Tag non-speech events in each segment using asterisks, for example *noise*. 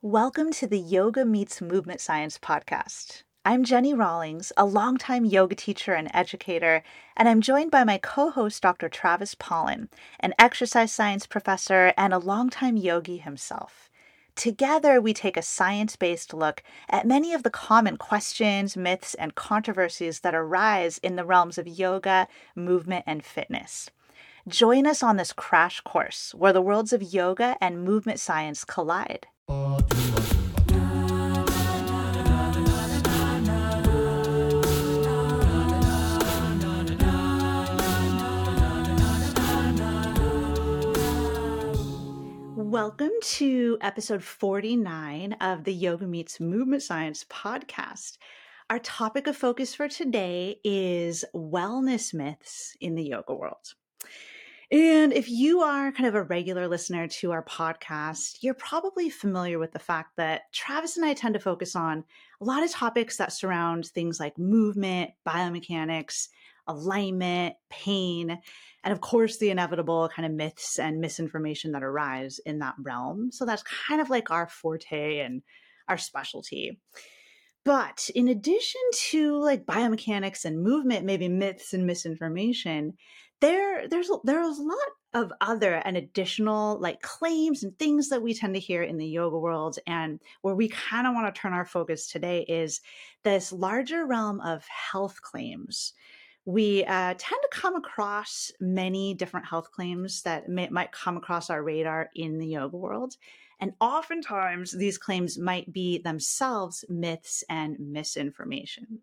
Welcome to the Yoga Meets Movement Science podcast. I'm Jenni Rawlings, a longtime yoga teacher and educator, and I'm joined by my co host, Dr. Travis Pollen, an exercise science professor and a longtime yogi himself. Together, we take a science based look at many of the common questions, myths, and controversies that arise in the realms of yoga, movement, and fitness. Join us on this crash course where the worlds of yoga and movement science collide. Welcome to episode 49 of the Yoga Meets Movement Science podcast. Our topic of focus for today is wellness myths in the yoga world. And if you are kind of a regular listener to our podcast, you're probably familiar with the fact that Travis and I tend to focus on a lot of topics that surround things like movement, biomechanics, alignment, pain, and of course, the inevitable kind of myths and misinformation that arise in that realm. So that's kind of like our forte and our specialty. But in addition to like biomechanics and movement, maybe myths and misinformation, there there's there's a lot of other and additional like claims and things that we tend to hear in the yoga world and where we kind of want to turn our focus today is this larger realm of health claims we uh, tend to come across many different health claims that may, might come across our radar in the yoga world. And oftentimes, these claims might be themselves myths and misinformation.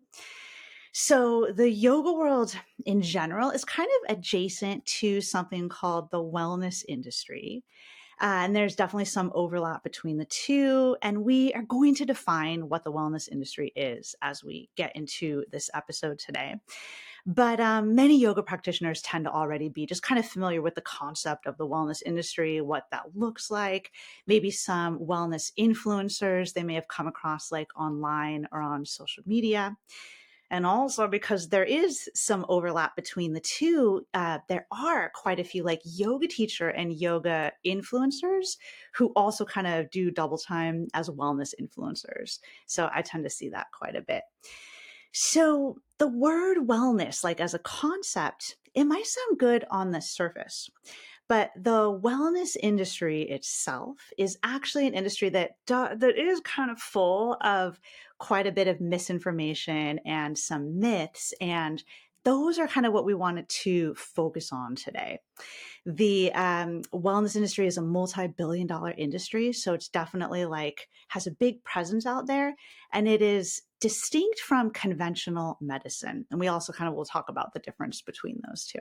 So, the yoga world in general is kind of adjacent to something called the wellness industry. Uh, and there's definitely some overlap between the two. And we are going to define what the wellness industry is as we get into this episode today. But um, many yoga practitioners tend to already be just kind of familiar with the concept of the wellness industry, what that looks like. Maybe some wellness influencers they may have come across like online or on social media. And also because there is some overlap between the two, uh, there are quite a few like yoga teacher and yoga influencers who also kind of do double time as wellness influencers. So I tend to see that quite a bit. So the word wellness, like as a concept, it might sound good on the surface. But the wellness industry itself is actually an industry that do, that is kind of full of quite a bit of misinformation and some myths and those are kind of what we wanted to focus on today. The um, wellness industry is a multi-billion dollar industry, so it's definitely like has a big presence out there, and it is distinct from conventional medicine. And we also kind of will talk about the difference between those two.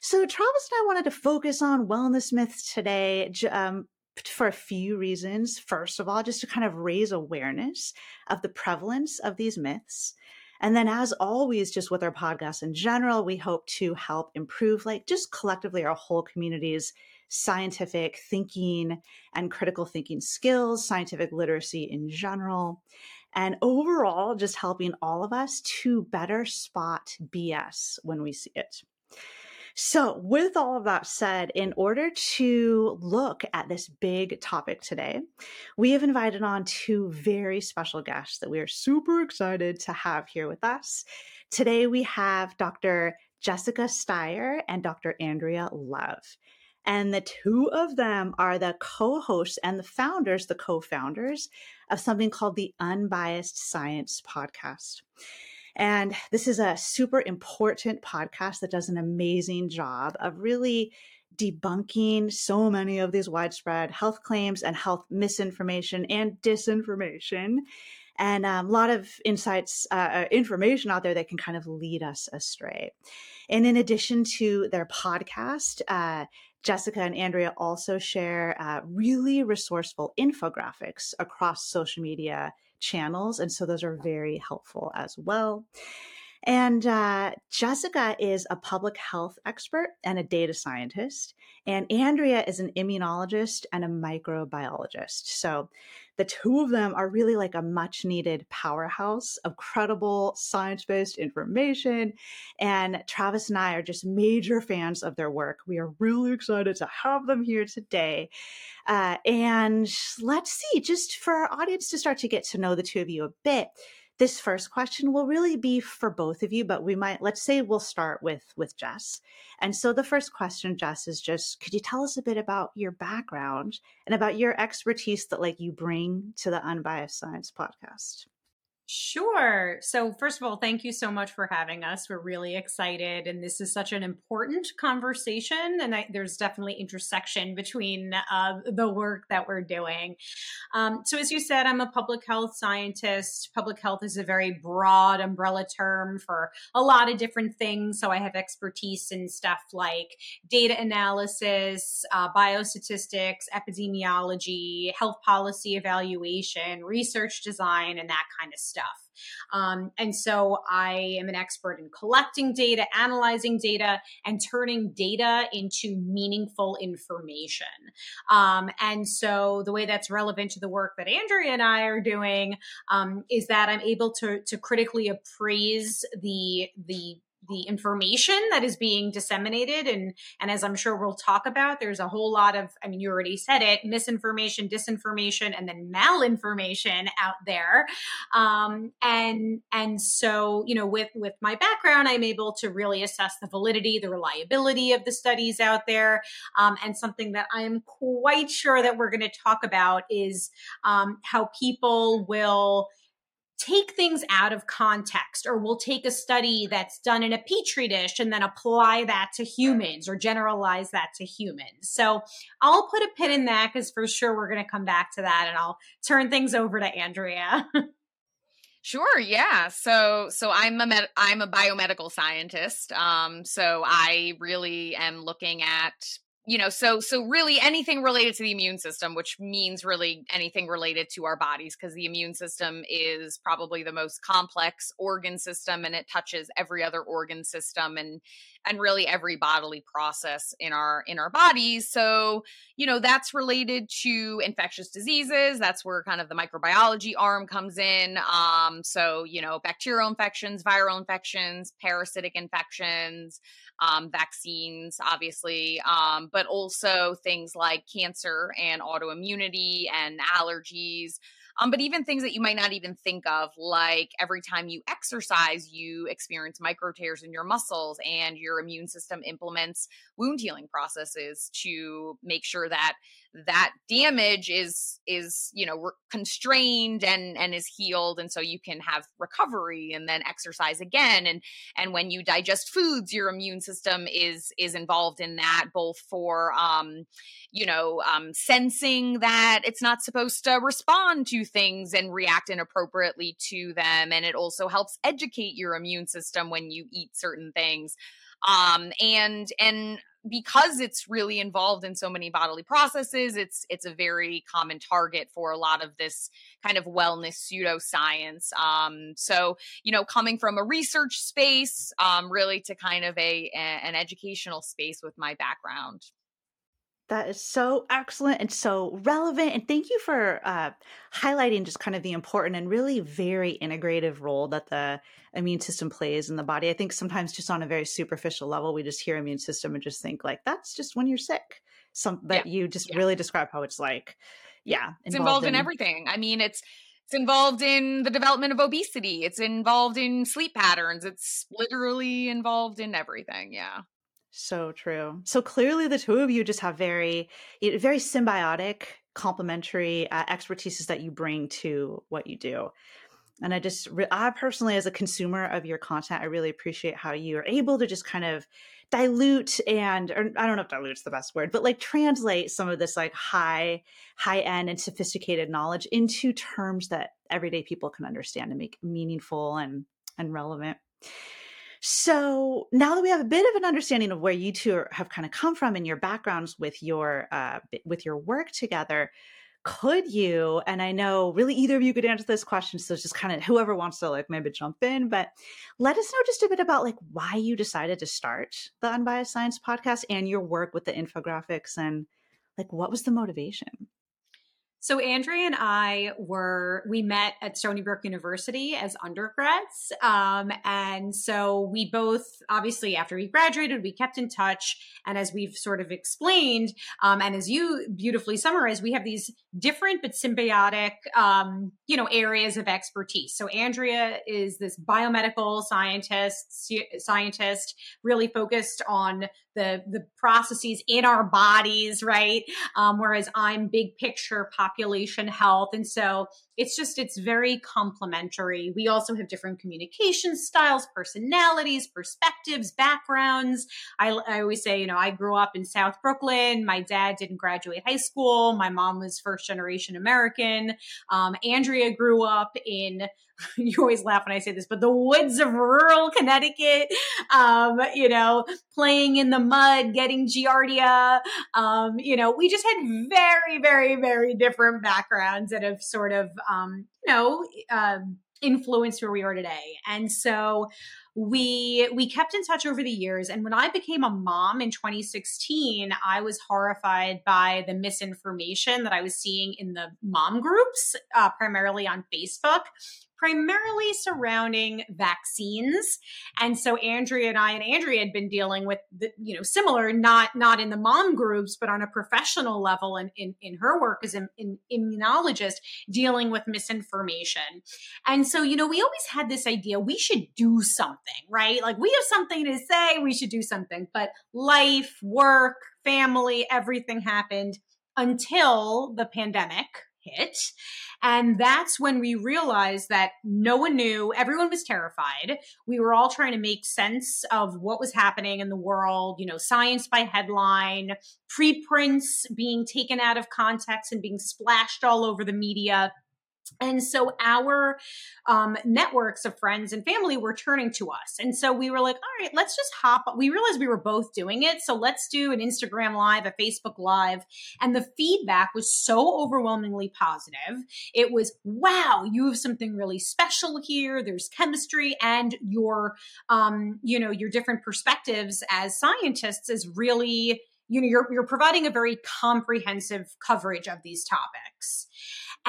So Travis and I wanted to focus on wellness myths today. Um, for a few reasons. First of all, just to kind of raise awareness of the prevalence of these myths. And then, as always, just with our podcast in general, we hope to help improve, like, just collectively our whole community's scientific thinking and critical thinking skills, scientific literacy in general, and overall, just helping all of us to better spot BS when we see it. So, with all of that said, in order to look at this big topic today, we have invited on two very special guests that we are super excited to have here with us. Today, we have Dr. Jessica Steier and Dr. Andrea Love. And the two of them are the co hosts and the founders, the co founders of something called the Unbiased Science Podcast. And this is a super important podcast that does an amazing job of really debunking so many of these widespread health claims and health misinformation and disinformation and um, a lot of insights, uh, uh, information out there that can kind of lead us astray. And in addition to their podcast, uh, Jessica and Andrea also share uh, really resourceful infographics across social media channels. And so those are very helpful as well. And uh, Jessica is a public health expert and a data scientist. And Andrea is an immunologist and a microbiologist. So the two of them are really like a much needed powerhouse of credible science based information. And Travis and I are just major fans of their work. We are really excited to have them here today. Uh, and let's see, just for our audience to start to get to know the two of you a bit this first question will really be for both of you but we might let's say we'll start with with jess. And so the first question jess is just could you tell us a bit about your background and about your expertise that like you bring to the unbiased science podcast Sure. So, first of all, thank you so much for having us. We're really excited. And this is such an important conversation. And I, there's definitely intersection between uh, the work that we're doing. Um, so, as you said, I'm a public health scientist. Public health is a very broad umbrella term for a lot of different things. So, I have expertise in stuff like data analysis, uh, biostatistics, epidemiology, health policy evaluation, research design, and that kind of stuff stuff. Um, and so I am an expert in collecting data, analyzing data, and turning data into meaningful information. Um, and so the way that's relevant to the work that Andrea and I are doing um, is that I'm able to, to critically appraise the the the information that is being disseminated and and as i'm sure we'll talk about there's a whole lot of i mean you already said it misinformation disinformation and then malinformation out there. Um, and and so you know with with my background i'm able to really assess the validity the reliability of the studies out there. Um, and something that i am quite sure that we're going to talk about is um, how people will take things out of context or we'll take a study that's done in a petri dish and then apply that to humans or generalize that to humans. So I'll put a pin in that because for sure we're going to come back to that and I'll turn things over to Andrea. *laughs* Sure, yeah. So so I'm a med- I'm a biomedical scientist. Um so I really am looking at you know so so really anything related to the immune system which means really anything related to our bodies because the immune system is probably the most complex organ system and it touches every other organ system and and really every bodily process in our in our bodies so you know that's related to infectious diseases that's where kind of the microbiology arm comes in um so you know bacterial infections viral infections parasitic infections um, vaccines, obviously, um, but also things like cancer and autoimmunity and allergies. Um, but even things that you might not even think of, like every time you exercise, you experience micro tears in your muscles, and your immune system implements wound healing processes to make sure that that damage is is you know re- constrained and and is healed and so you can have recovery and then exercise again and and when you digest foods your immune system is is involved in that both for um you know um sensing that it's not supposed to respond to things and react inappropriately to them and it also helps educate your immune system when you eat certain things. Um and and because it's really involved in so many bodily processes it's it's a very common target for a lot of this kind of wellness pseudoscience um so you know coming from a research space um really to kind of a, a an educational space with my background that is so excellent and so relevant. And thank you for uh, highlighting just kind of the important and really very integrative role that the immune system plays in the body. I think sometimes just on a very superficial level, we just hear immune system and just think like that's just when you're sick. Some, but yeah. you just yeah. really describe how it's like, yeah, it's involved, in, in everything. I mean, it's it's involved in the development of obesity. It's involved in sleep patterns. It's literally involved in everything. Yeah. So true. So clearly, the two of you just have very, very symbiotic, complementary uh, expertises that you bring to what you do. And I just, I personally, as a consumer of your content, I really appreciate how you are able to just kind of dilute and, or I don't know if dilute's the best word, but like translate some of this like high, high end and sophisticated knowledge into terms that everyday people can understand and make meaningful and and relevant. So now that we have a bit of an understanding of where you two have kind of come from and your backgrounds with your uh, with your work together, could you and i know really either of you could answer this question so just kind of whoever wants to like maybe jump in but let us know just a bit about like why you decided to start the unbiased science podcast and your work with the infographics and like what was the motivation so Andrea and I were we met at Stony Brook University as undergrads, um, and so we both obviously after we graduated we kept in touch. And as we've sort of explained, um, and as you beautifully summarized, we have these different but symbiotic, um, you know, areas of expertise. So Andrea is this biomedical scientist, scientist really focused on the the processes in our bodies, right? Um, whereas I'm big picture population health, and so it's just it's very complementary. We also have different communication styles, personalities, perspectives, backgrounds. I, I always say, you know, I grew up in South Brooklyn. My dad didn't graduate high school. My mom was first generation American. Um, Andrea grew up in *laughs* you always laugh when I say this, but the woods of rural Connecticut, um, you know, playing in the mud, getting Giardia. Um, you know, we just had very, very, very different backgrounds that have sort of, um, you know, um, influenced where we are today. And so we we kept in touch over the years and when I became a mom in 2016, I was horrified by the misinformation that I was seeing in the mom groups, uh, primarily on Facebook primarily surrounding vaccines. And so Andrea and I and Andrea had been dealing with the, you know, similar, not not in the mom groups, but on a professional level and in, in, her work as an immunologist, dealing with misinformation. And so, you know, we always had this idea we should do something, right? Like we have something to say, we should do something. But life, work, family, everything happened until the pandemic hit. And that's when we realized that no one knew, everyone was terrified. We were all trying to make sense of what was happening in the world, you know, science by headline, preprints being taken out of context and being splashed all over the media. And so our um, networks of friends and family were turning to us. And so we were like, all right, let's just hop. We realized we were both doing it. So let's do an Instagram live, a Facebook live. And the feedback was so overwhelmingly positive. It was, wow, you have something really special here. There's chemistry and your, um, you know, your different perspectives as scientists is really, you know, you're, you're providing a very comprehensive coverage of these topics.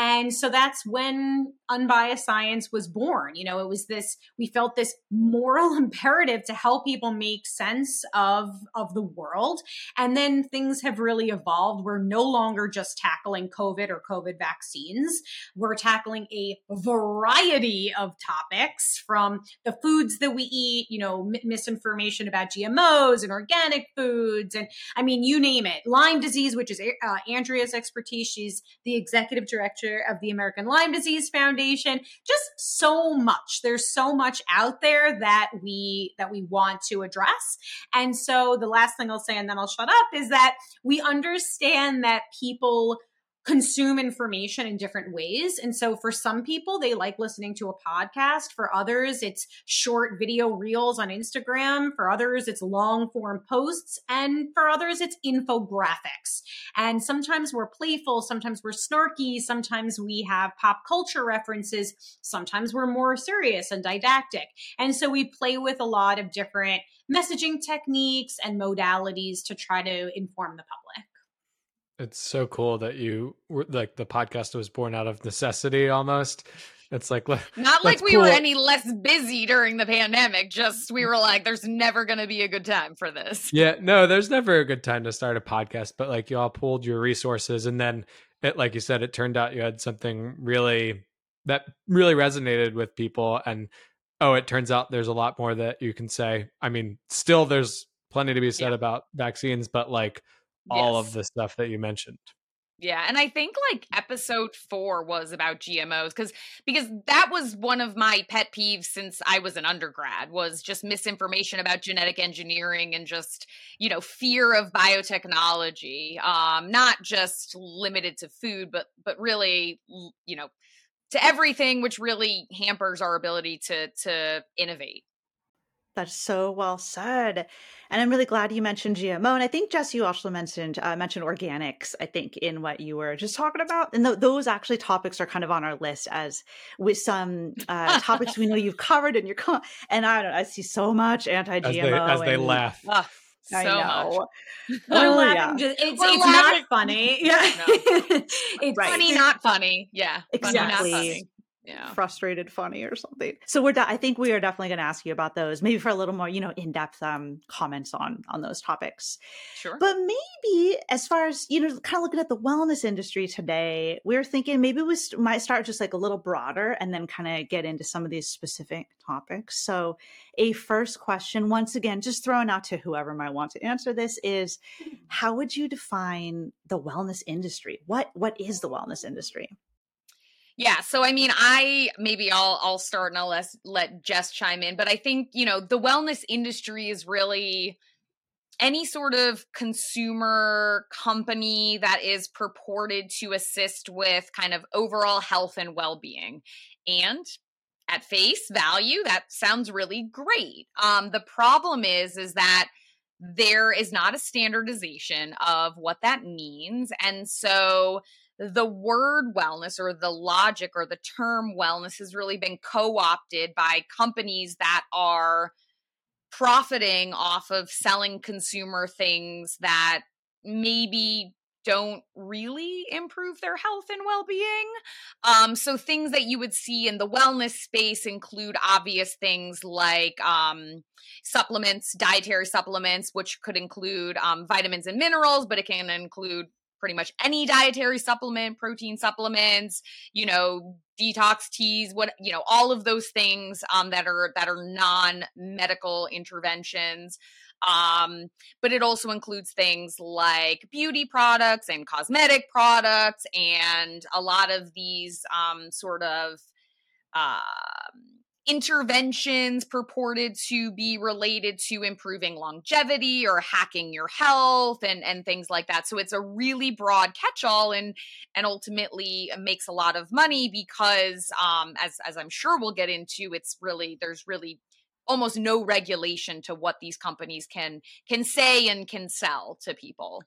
And so that's when unbiased science was born. You know, it was this, we felt this moral *laughs* imperative to help people make sense of, of the world. And then things have really evolved. We're no longer just tackling COVID or COVID vaccines. We're tackling a variety of topics from the foods that we eat, you know, m- misinformation about GMOs and organic foods. And I mean, you name it. Lyme disease, which is uh, Andrea's expertise. She's the executive director of the American Lyme Disease Foundation foundation. Just so much. There's so much out there that we that we want to address. And so the last thing i'll say and then i'll shut up is that we understand that people consume information in different ways. And so for some people, they like listening to a podcast. For others, it's short video reels on Instagram. For others, it's long form posts. And for others, it's infographics. And sometimes we're playful. Sometimes we're snarky. Sometimes we have pop culture references. Sometimes we're more serious and didactic. And so we play with a lot of different messaging techniques and modalities to try to inform the public. It's so cool that you were like the podcast was born out of necessity almost. It's like not like we were any less busy during the pandemic. Just we were like, there's never going to be a good time for this. Yeah, no, there's never a good time to start a podcast. But like you all pulled your resources, and then it, like you said, it turned out you had something really that really resonated with people. And oh, it turns out there's a lot more that you can say. I mean, still there's plenty to be said yeah. about vaccines, but like all yes. of the stuff that you mentioned. Yeah, and I think like episode 4 was about GMOs cuz because that was one of my pet peeves since I was an undergrad was just misinformation about genetic engineering and just, you know, fear of biotechnology. Um not just limited to food but but really, you know, to everything which really hampers our ability to to innovate. That's so well said. And I'm really glad you mentioned GMO. And I think Jess, you also mentioned uh, mentioned organics. I think in what you were just talking about, and th- those actually topics are kind of on our list as with some uh, topics we know you've *laughs* covered in your. Com- and I don't. I see so much anti GMO as they, as they laugh. So I know. much. *laughs* We're Oh, laughing yeah. just- it's We're it's laughing- not funny. Yeah. *laughs* No. it's Right. Funny, not funny. Yeah. Funny, not Exactly. funny. Yeah. frustrated funny or something. So we're de- I think we are definitely going to ask you about those maybe for a little more, you know, in-depth um comments on on those topics. Sure. But maybe as far as, you know, kind of looking at the wellness industry today, we are thinking maybe we st- might start just like a little broader and then kind of get into some of these specific topics. So, a first question, once again, just throwing out to whoever might want to answer this is how would you define the wellness industry? What what is the wellness industry? Yeah, so I mean, I maybe I'll I'll start and I'll let let Jess chime in, but I think you know the wellness industry is really any sort of consumer company that is purported to assist with kind of overall health and well being, and at face value, that sounds really great. Um, the problem is is that there is not a standardization of what that means, and so the word wellness or the logic or the term wellness has really been co opted by companies that are profiting off of selling consumer things that maybe don't really improve their health and well-being. Um, so things that you would see in the wellness space include obvious things like um, supplements, dietary supplements, which could include um, vitamins and minerals, but it can include pretty much any dietary supplement, protein supplements, you know, detox teas, what you know, all of those things um, that are that are non-medical interventions. Um, but it also includes things like beauty products and cosmetic products, and a lot of these um, sort of um, interventions purported to be related to improving longevity or hacking your health and and things like that. So it's a really broad catch-all and and ultimately makes a lot of money because um as as i'm sure we'll get into it's really there's really almost no regulation to what these companies can can say and can sell to people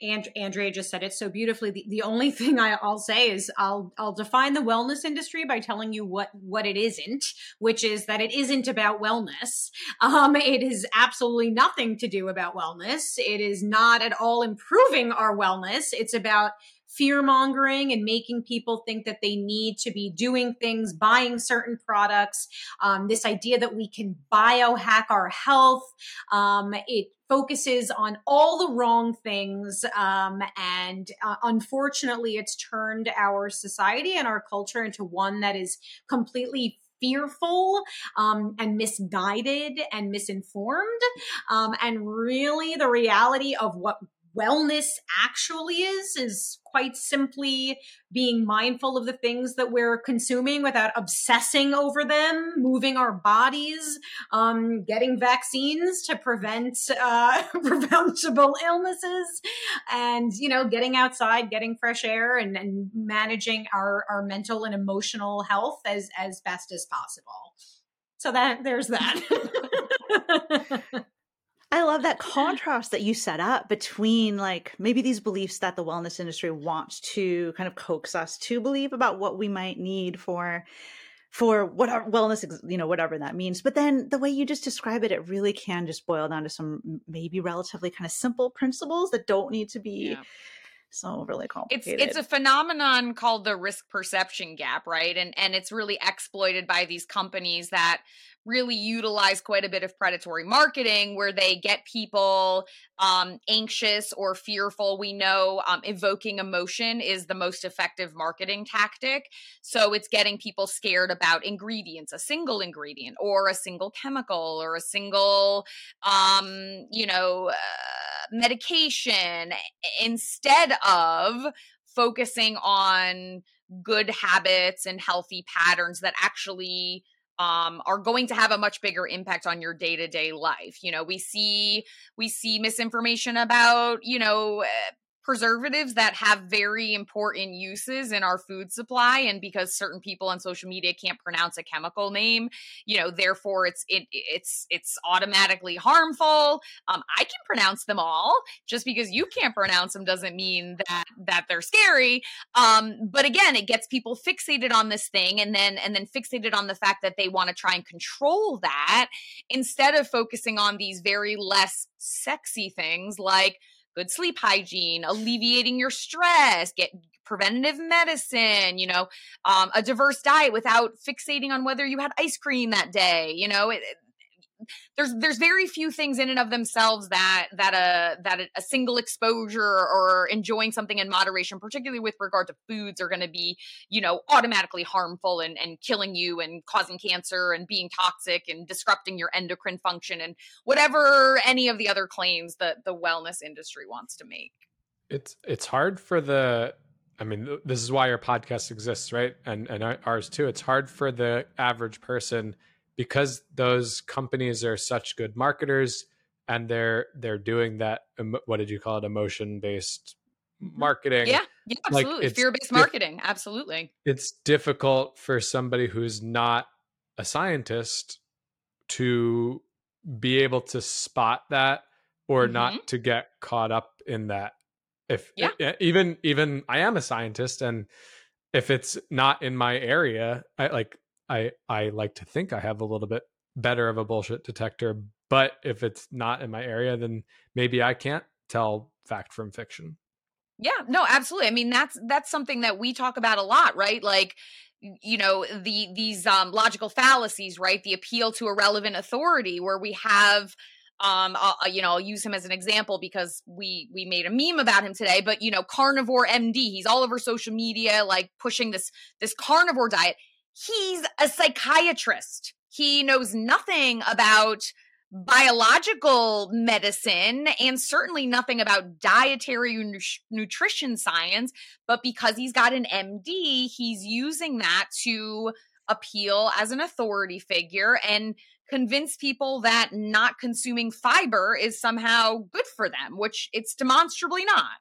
and Andrea just said it so beautifully. The, the only *laughs* thing I, I'll say is I'll I'll define the wellness industry by telling you what what it isn't, which is that it isn't about wellness. Um, it is absolutely nothing to do about wellness. It is not at all improving our wellness. It's about fear mongering and making people think that they need to be doing things, buying certain products. Um, this idea that we can biohack our health. Um, it focuses on all the wrong things. Um, and uh, unfortunately, it's turned our society and our culture into one that is completely fearful um, and misguided and misinformed. Um, and really, the reality of what wellness actually is is quite simply being mindful of the things that we're consuming without obsessing over them moving our bodies um, getting vaccines to prevent uh, *laughs* preventable illnesses and you know getting outside getting fresh air and, and managing our, our mental and emotional health as as best as possible. So that there's that *laughs* I love that contrast that you set up between like maybe these beliefs that the wellness industry wants to kind of coax us to believe about what we might need for for whatever wellness you know whatever that means but then the way you just describe it it really can just boil down to some maybe relatively kind of simple principles that don't need to be Yeah. so really complicated. it's it's a phenomenon called the risk perception gap right? And and it's really exploited by these companies that really utilize quite a bit of predatory marketing where they get people um, anxious or fearful. We know um, evoking emotion is the most effective marketing tactic. So it's getting people scared about ingredients a single ingredient or a single chemical or a single um, you know uh, medication instead of focusing on good habits and healthy patterns that actually um, are going to have a much bigger impact on your day-to-day life. You know we see we see misinformation about you know uh, preservatives that have very important uses in our food supply and because certain people on social media can't pronounce a chemical name you know therefore it's it it's it's automatically harmful. Um, i can pronounce them all. Just because you can't pronounce them doesn't mean that that they're scary. Um, but again it gets people fixated on this thing and then and then fixated on the fact that they want to try and control that instead of focusing on these very less sexy things like good sleep hygiene, alleviating your stress, get preventative medicine, you know, um, a diverse diet without fixating on whether you had ice cream that day. You know, it, there's there's very few things in and of themselves that that a that a, single exposure or enjoying something in moderation, particularly with regard to foods, are going to be you know automatically harmful and and killing you and causing cancer and being toxic and disrupting your endocrine function and whatever any of the other claims that the wellness industry wants to make. It's it's hard for the I mean, this is why our podcast exists, right? And and ours too. It's hard for the average person because those companies are such good marketers and they're they're doing that what did you call it? Emotion based marketing. Yeah, yeah absolutely. like fear-based marketing absolutely. it's difficult for somebody who's not a scientist to be able to spot that or mm-hmm. not to get caught up in that. If yeah. even even i am a scientist and if it's not in my area i like I I like to think I have a little bit better of a bullshit detector, but if it's not in my area, then maybe I can't tell fact from fiction. Yeah, no, absolutely. I mean, that's that's something that we talk about a lot, right? Like you know the these um logical fallacies right the appeal to irrelevant authority where we have um I'll, you know i'll use him as an example because we we made a meme about him today but you know carnivore md he's all over social media like pushing this this carnivore diet he's a psychiatrist. He knows nothing about biological medicine and certainly nothing about dietary nu- nutrition science. But because he's got an MD, he's using that to appeal as an authority figure and convince people that not consuming fiber is somehow good for them, which it's demonstrably not.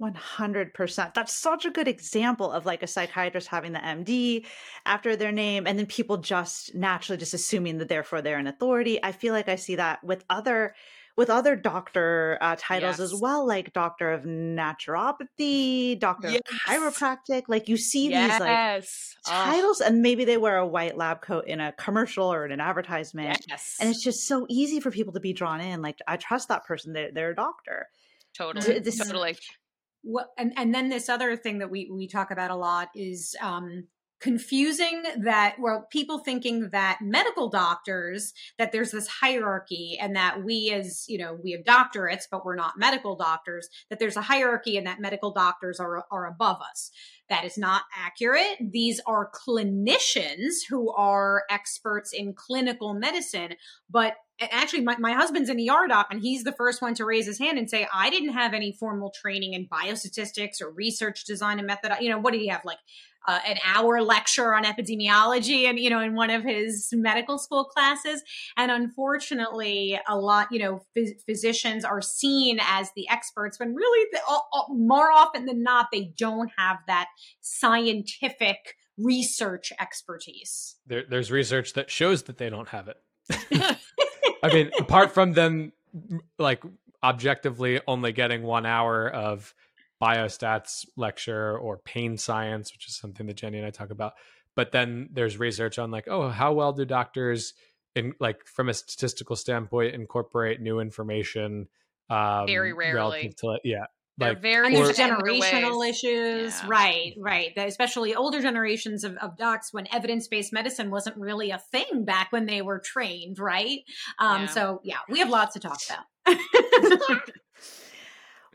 100%. That's such a good example of like a psychiatrist having the MD after their name and then people just naturally just assuming that therefore they're an authority. I feel like I see that with other with other doctor uh, titles yes. as well, like doctor of naturopathy, doctor yes. of chiropractic. Like you see yes. these like titles, and maybe they wear a white lab coat in a commercial or in an advertisement, yes. and it's just so easy for people to be drawn in. Like I trust that person; they're, they're a doctor. Totally, this, totally what and, and then this other thing that we we talk about a lot is um confusing that well people thinking that medical doctors that there's this hierarchy and that we as you know we have doctorates but we're not medical doctors that there's a hierarchy and that medical doctors are are above us that is not accurate. These are clinicians who are experts in clinical medicine but actually my, my husband's an ER doc and he's the first one to raise his hand and say I didn't have any formal training in biostatistics or research design and method you know what did he have like uh, an hour lecture on epidemiology and you know in one of his medical school classes? And unfortunately a lot you know phys- physicians are seen as the experts when really the, uh, uh, more often than not they don't have that scientific research expertise there, there's research that shows that they don't have it *laughs* I mean, apart from them like objectively only getting one hour of biostats lecture or pain science, which is something that Jenni and I talk about. But then there's research on like, oh, how well do doctors in like from a statistical standpoint incorporate new information? Um, Very rarely. To, yeah, they're like, very or, generational issues. Yeah. right right. Especially older generations of, of docs when evidence-based medicine wasn't really a thing back when they were trained right? Um yeah. so yeah we have lots to talk about. *laughs*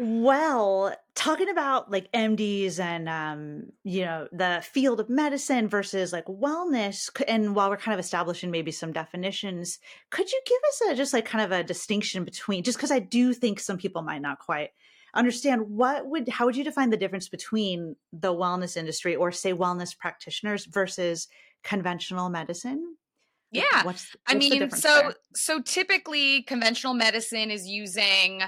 Well talking about like mds and um you know the field of medicine versus like wellness and while we're kind of establishing maybe some definitions could you give us a just like kind of a distinction between just because i do think some people might not quite understand what would how would you define the difference between the wellness industry or say wellness practitioners versus conventional medicine yeah what's, what's i mean so there? so typically conventional medicine is using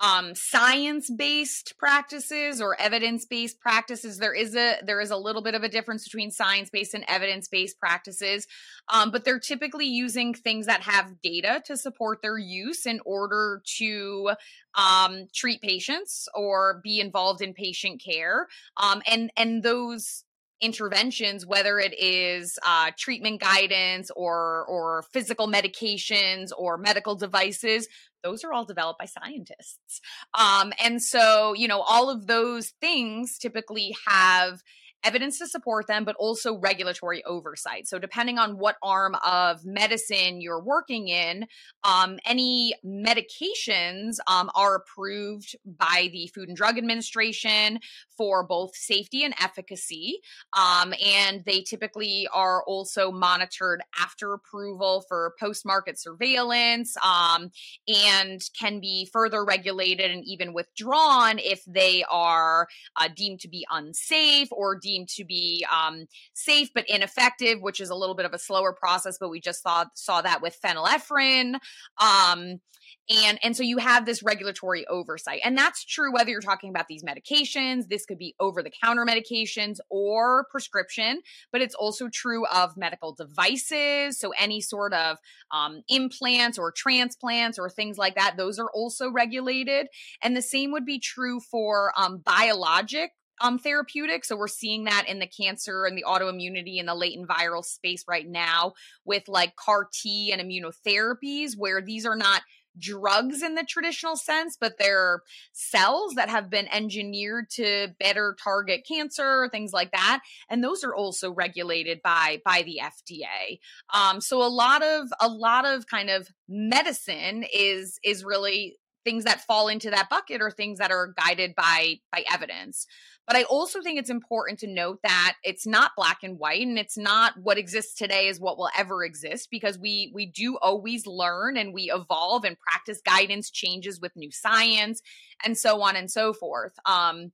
um, science-based practices or evidence-based practices. There is a there is a little bit of a difference between science-based and evidence-based practices, um, but they're typically using things that have data to support their use in order to um, treat patients or be involved in patient care. Um, and and those interventions whether it is uh, treatment guidance or or physical medications or medical devices those are all developed by scientists um, and so you know all of those things typically have evidence to support them, but also regulatory oversight. So, depending on what arm of medicine you're working in, um, any medications um, are approved by the Food and Drug Administration for both safety and efficacy. Um, and they typically are also monitored after approval for post market surveillance um, and can be further regulated and even withdrawn if they are uh, deemed to be unsafe or deemed to be um, safe but ineffective, which is a little bit of a slower process. But we just saw saw that with phenylephrine. And and so you have this regulatory oversight and that's true whether you're talking about these medications this could be over the counter medications or prescription but it's also true of medical devices so any sort of um, implants or transplants or things like that those are also regulated and the same would be true for um, biologic um, therapeutics. So we're seeing that in the cancer and the autoimmunity and the latent viral space right now with like CAR T and immunotherapies, where these are not drugs in the traditional sense, but they're cells that have been engineered to better target cancer, things like that. And those are also regulated by by the FDA. Um, so a lot of a lot of kind of medicine is is really things that fall into that bucket or things that are guided by by evidence but i also think it's important to note that it's not black and white and it's not what exists today is what will ever exist because we we do always learn and we evolve and practice guidance changes with new science and so on and so forth. Um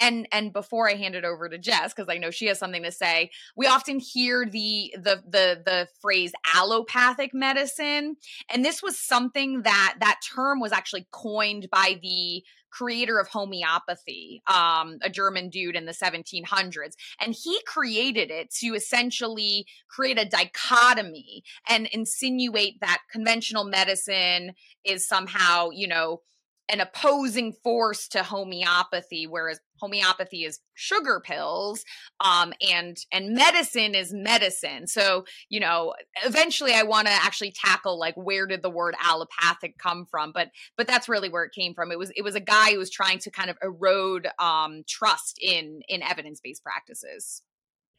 and and before i hand it over to jess because i know she has something to say we often hear the the the the phrase allopathic medicine and this was something that that term was actually coined by the creator of homeopathy, um, a German dude in the 1700s. And he created it to essentially create a dichotomy and insinuate that conventional medicine is somehow, you know, an opposing force to homeopathy whereas homeopathy is sugar pills um, and and medicine is medicine. So you know eventually i want to actually tackle like where did the word allopathic come from but but that's really where it came from. It was it was a guy who was trying to kind of erode um, trust in in evidence-based practices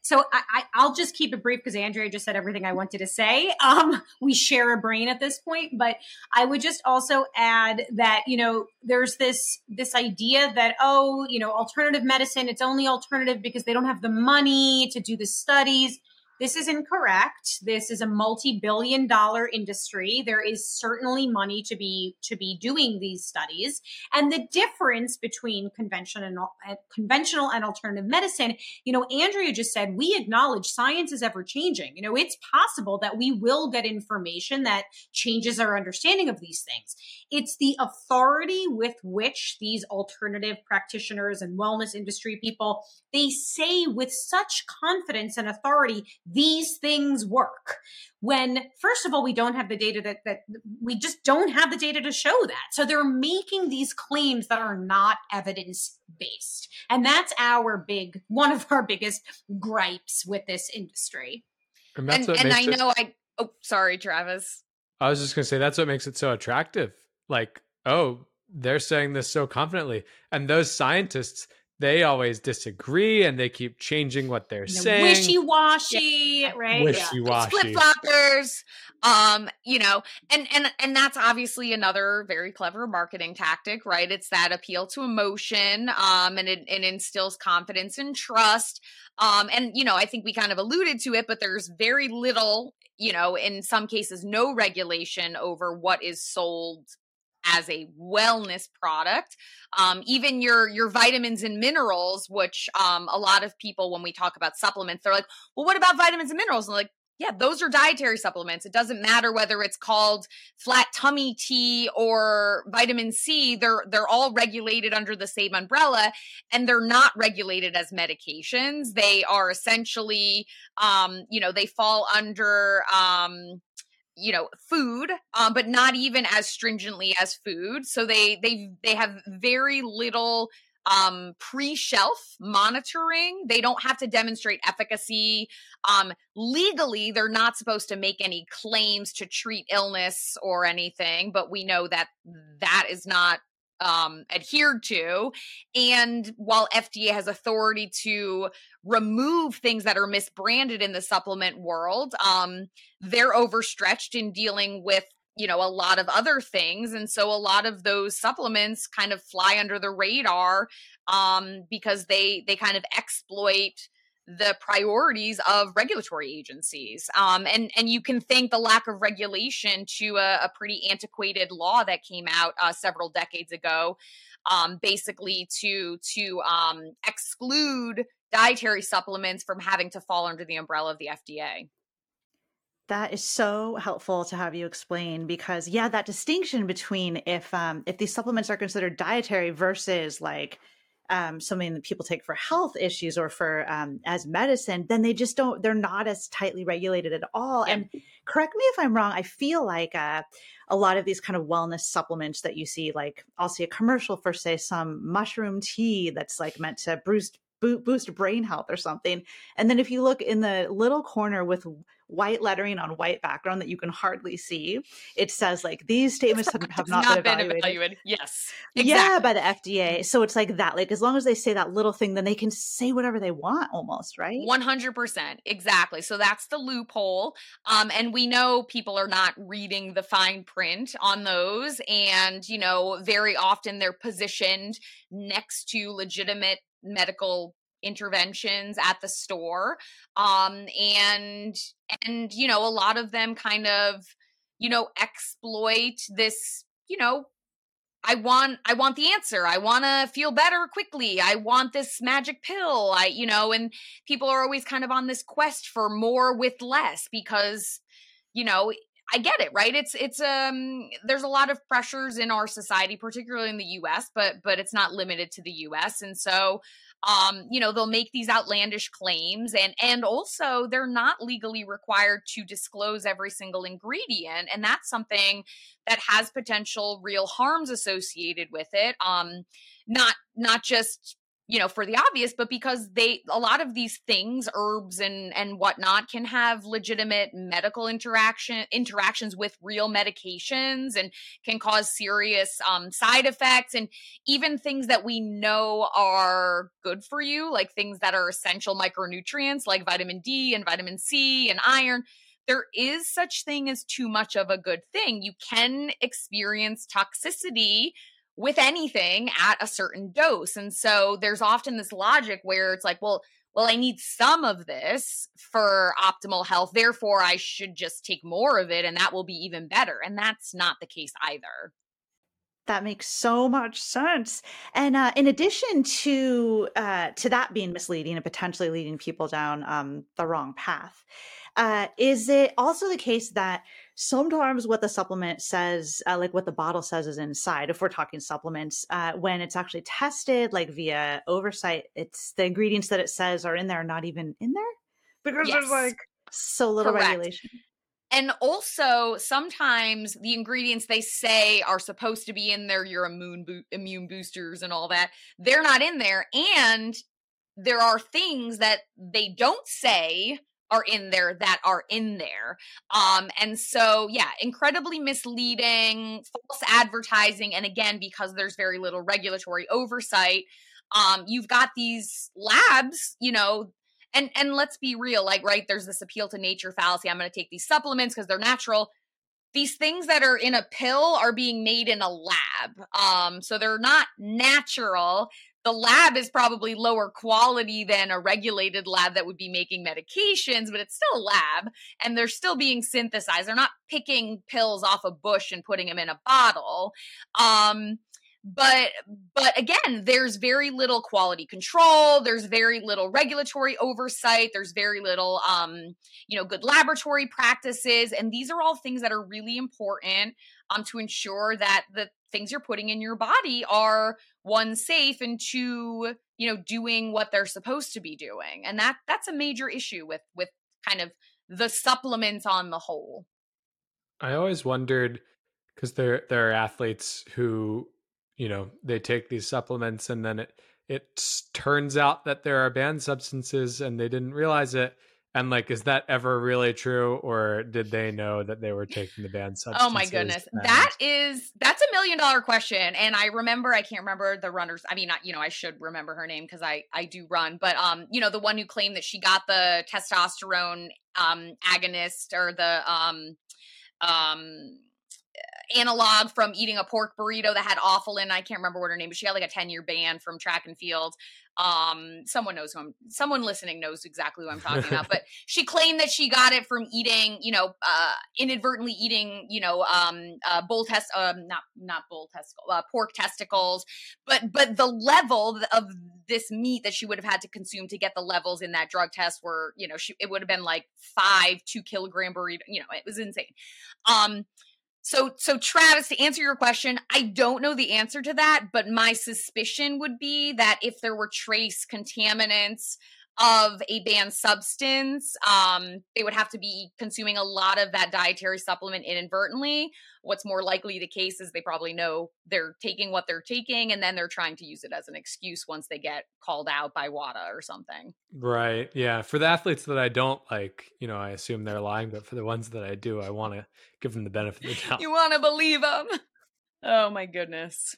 so I, will just keep it brief because Andrea just said everything I wanted to say. Um, we share a brain at this point, but I would just also add that you know there's this this idea that oh you know alternative medicine it's only alternative because they don't have the money to do the studies. This is incorrect. This is a multi-billion dollar industry. There is certainly money to be to be doing these studies. And the difference between conventional and conventional and alternative medicine, you know, Andrea just said we acknowledge science is ever changing. You know, it's possible that we will get information that changes our understanding of these things. It's the authority with which these alternative practitioners and wellness industry people they say with such confidence and authority these things work. When first of all we don't have the data that that we just don't have the data to show that. So they're making these claims that are not evidence based and that's our big one of our biggest gripes with this industry. And, and, and i know i oh sorry travis. I was just going to say that's what makes it so attractive. Like oh they're saying this so confidently. And those scientists they always disagree and they keep changing what they're saying. Wishy washy, yeah. right? Wishy washy. Flip floppers. Um, you know, and and and that's obviously another very clever marketing tactic, right? It's that appeal to emotion, um, and it, it instills confidence and trust. Um, and you know, I think we kind of alluded to it, but there's very little, you know, in some cases, no regulation over what is sold as a wellness product. Um, even your your vitamins and minerals, which um, a lot of people when we talk about supplements, they're like, "Well, what about vitamins and minerals?" And like, yeah, those are dietary supplements. It doesn't matter whether it's called flat tummy tea or vitamin C. They're they're all regulated under the same umbrella and they're not regulated as medications. They are essentially um, you know, they fall under um you know food um, but not even as stringently as food so they they they have very little um, pre-shelf monitoring. They don't have to demonstrate efficacy. Um, legally, they're not supposed to make any claims to treat illness or anything, but we know that that is not um, adhered to. And while FDA has authority to remove things that are misbranded in the supplement world, um, they're overstretched in dealing with you know a lot of other things and so a lot of those supplements kind of fly under the radar um, because they they kind of exploit the priorities of regulatory agencies um, and and you can thank the lack of regulation to a, a pretty antiquated law that came out uh, several decades ago um, basically to to um, exclude dietary supplements from having to fall under the umbrella of the FDA that is so helpful to have you explain because yeah, that distinction between if um if these supplements are considered dietary versus like um, something that people take for health issues or for um, as medicine, then they just don't. They're not as tightly regulated at all. Yeah. And correct me if I'm wrong. I feel like uh, a lot of these kind of wellness supplements that you see, like I'll see a commercial for say some mushroom tea that's like meant to boost boost brain health or something, and then if you look in the little corner with white lettering on white background that you can hardly see. It says like these statements have, have not, not, been, evaluated. evaluated. Yes. Exactly. Yeah, by the FDA. So it's like that. Like as long as they say that little thing, then they can say whatever they want almost, right? 100%. Exactly. So that's the loophole. Um, and we know people are not reading the fine print on those. And, you know, very often they're positioned next to legitimate medical interventions at the store um and and you know a lot of them kind of you know exploit this you know I want I want the answer. I want to feel better quickly. I want this magic pill. I you know and people are always kind of on this quest for more with less because you know I get it, right? It's it's um there's a lot of pressures in our society particularly in the US, but but it's not limited to the US. And so um you know they'll make these outlandish claims and and also they're not legally required to disclose every single ingredient and that's something that has potential real harms associated with it um not not just you know for the obvious but because they a lot of these things herbs and and whatnot can have legitimate medical interaction interactions with real medications and can cause serious um, side effects. And even things that we know are good for you like things that are essential micronutrients like vitamin d and vitamin c and iron there is such thing as too much of a good thing. You can experience toxicity with anything at a certain dose. And so there's often this logic where it's like, well, well, I need some of this for optimal health. Therefore, I should just take more of it and that will be even better. And that's not the case either. That makes so much sense. And uh, in addition to uh, to that being misleading and potentially leading people down um, the wrong path, uh, is it also the case that sometimes what the supplement says, uh, like what the bottle says is inside, if we're talking supplements, uh, when it's actually tested, like via oversight, it's the ingredients that it says are in there are not even in there because yes. there's like so little Correct. regulation. And also, sometimes the ingredients they say are supposed to be in there, your immune bo- immune boosters and all that, they're not in there. And there are things that they don't say are in there that are in there. Um, and so, yeah, incredibly misleading, false advertising. And again, because there's very little regulatory oversight, um, you've got these labs, you know, and and let's be real, like, right, there's this appeal to nature fallacy. I'm going to take these supplements because they're natural. These things that are in a pill are being made in a lab. Um, so they're not natural the lab is probably lower quality than a regulated lab that would be making medications, but it's still a lab and they're still being synthesized. They're not picking pills off a bush and putting them in a bottle. Um, but but again there's very little quality control there's very little regulatory oversight there's very little um you know good laboratory practices and these are all things that are really important um to ensure that the things you're putting in your body are one safe and two you know doing what they're supposed to be doing and that that's a major issue with with kind of the supplements on the whole. I always wondered because there there are athletes who you know they take these supplements and then it it turns out that there are banned substances and they didn't realize it and like is that ever really true or did they know that they were taking the banned substances oh my goodness and... that is that's a million dollar question and i remember i can't remember the runners i mean you know i should remember her name because i i do run but um you know the one who claimed that she got the testosterone um agonist or the um um analog from eating a pork burrito that had offal in. I can't remember what her name, but she had like a 10 year ban from track and field. Um, someone knows who I'm, someone listening knows exactly who I'm talking about, but *laughs* she claimed that she got it from eating, you know, uh, inadvertently eating, you know, um, uh, bull test, um, not, not bull testicle, uh, pork testicles, but, but the level of this meat that she would have had to consume to get the levels in that drug test were, you know, she, it would have been like five, two kilogram burrito, you know, it was insane. Um, so, so Travis, to answer your question, I don't know the answer to that, but my suspicion would be that if there were trace contaminants of a banned substance, um, they would have to be consuming a lot of that dietary supplement inadvertently. What's more likely the case is they probably know they're taking what they're taking and then they're trying to use it as an excuse once they get called out by WADA or something. Right. Yeah. For the athletes that I don't like, you know, I assume they're lying, but for the ones that I do, I want to give them the benefit of the doubt. you want to believe them. Oh my goodness.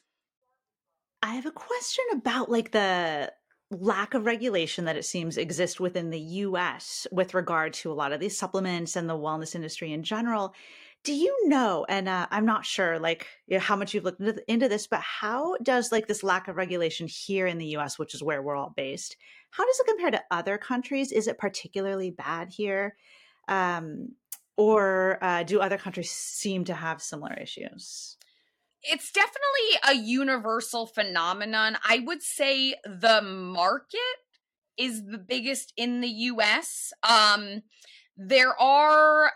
I have a question about like the lack of regulation that it seems exists within the US with regard to a lot of these supplements and the wellness industry in general. Do you know, and uh, I'm not sure like you know, how much you've looked into this, but how does like this lack of regulation here in the US, which is where we're all based, how does it compare to other countries? Is it particularly bad here? Um, or uh, do other countries seem to have similar issues? It's definitely a universal phenomenon. I would say the market is the biggest in the US. Um, there are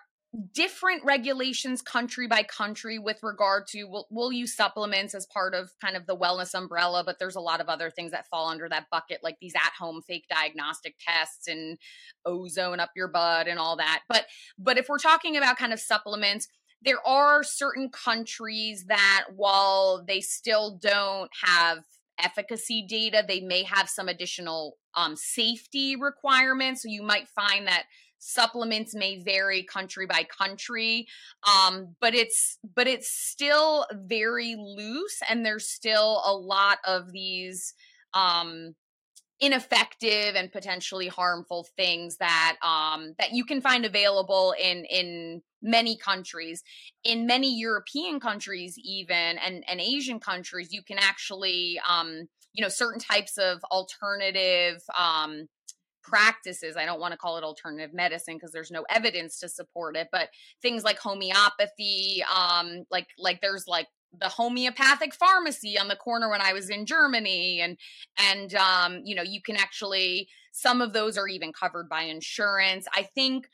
different regulations country by country with regard to we'll, we'll, use supplements as part of kind of the wellness umbrella but there's a lot of other things that fall under that bucket like these at home fake diagnostic tests and ozone up your butt and all that but but if we're talking about kind of supplements there are certain countries that, while they still don't have efficacy data, they may have some additional um, safety requirements. So you might find that supplements may vary country by country um, but it's but it's still very loose and there's still a lot of these um, ineffective and potentially harmful things that um that you can find available in in many countries. In many european countries even and and asian countries you can actually um you know certain types of alternative um practices i don't want to call it alternative medicine because there's no evidence to support it but things like homeopathy um like like there's like the homeopathic pharmacy on the corner when I was in Germany and and um you know you can actually some of those are even covered by insurance. I think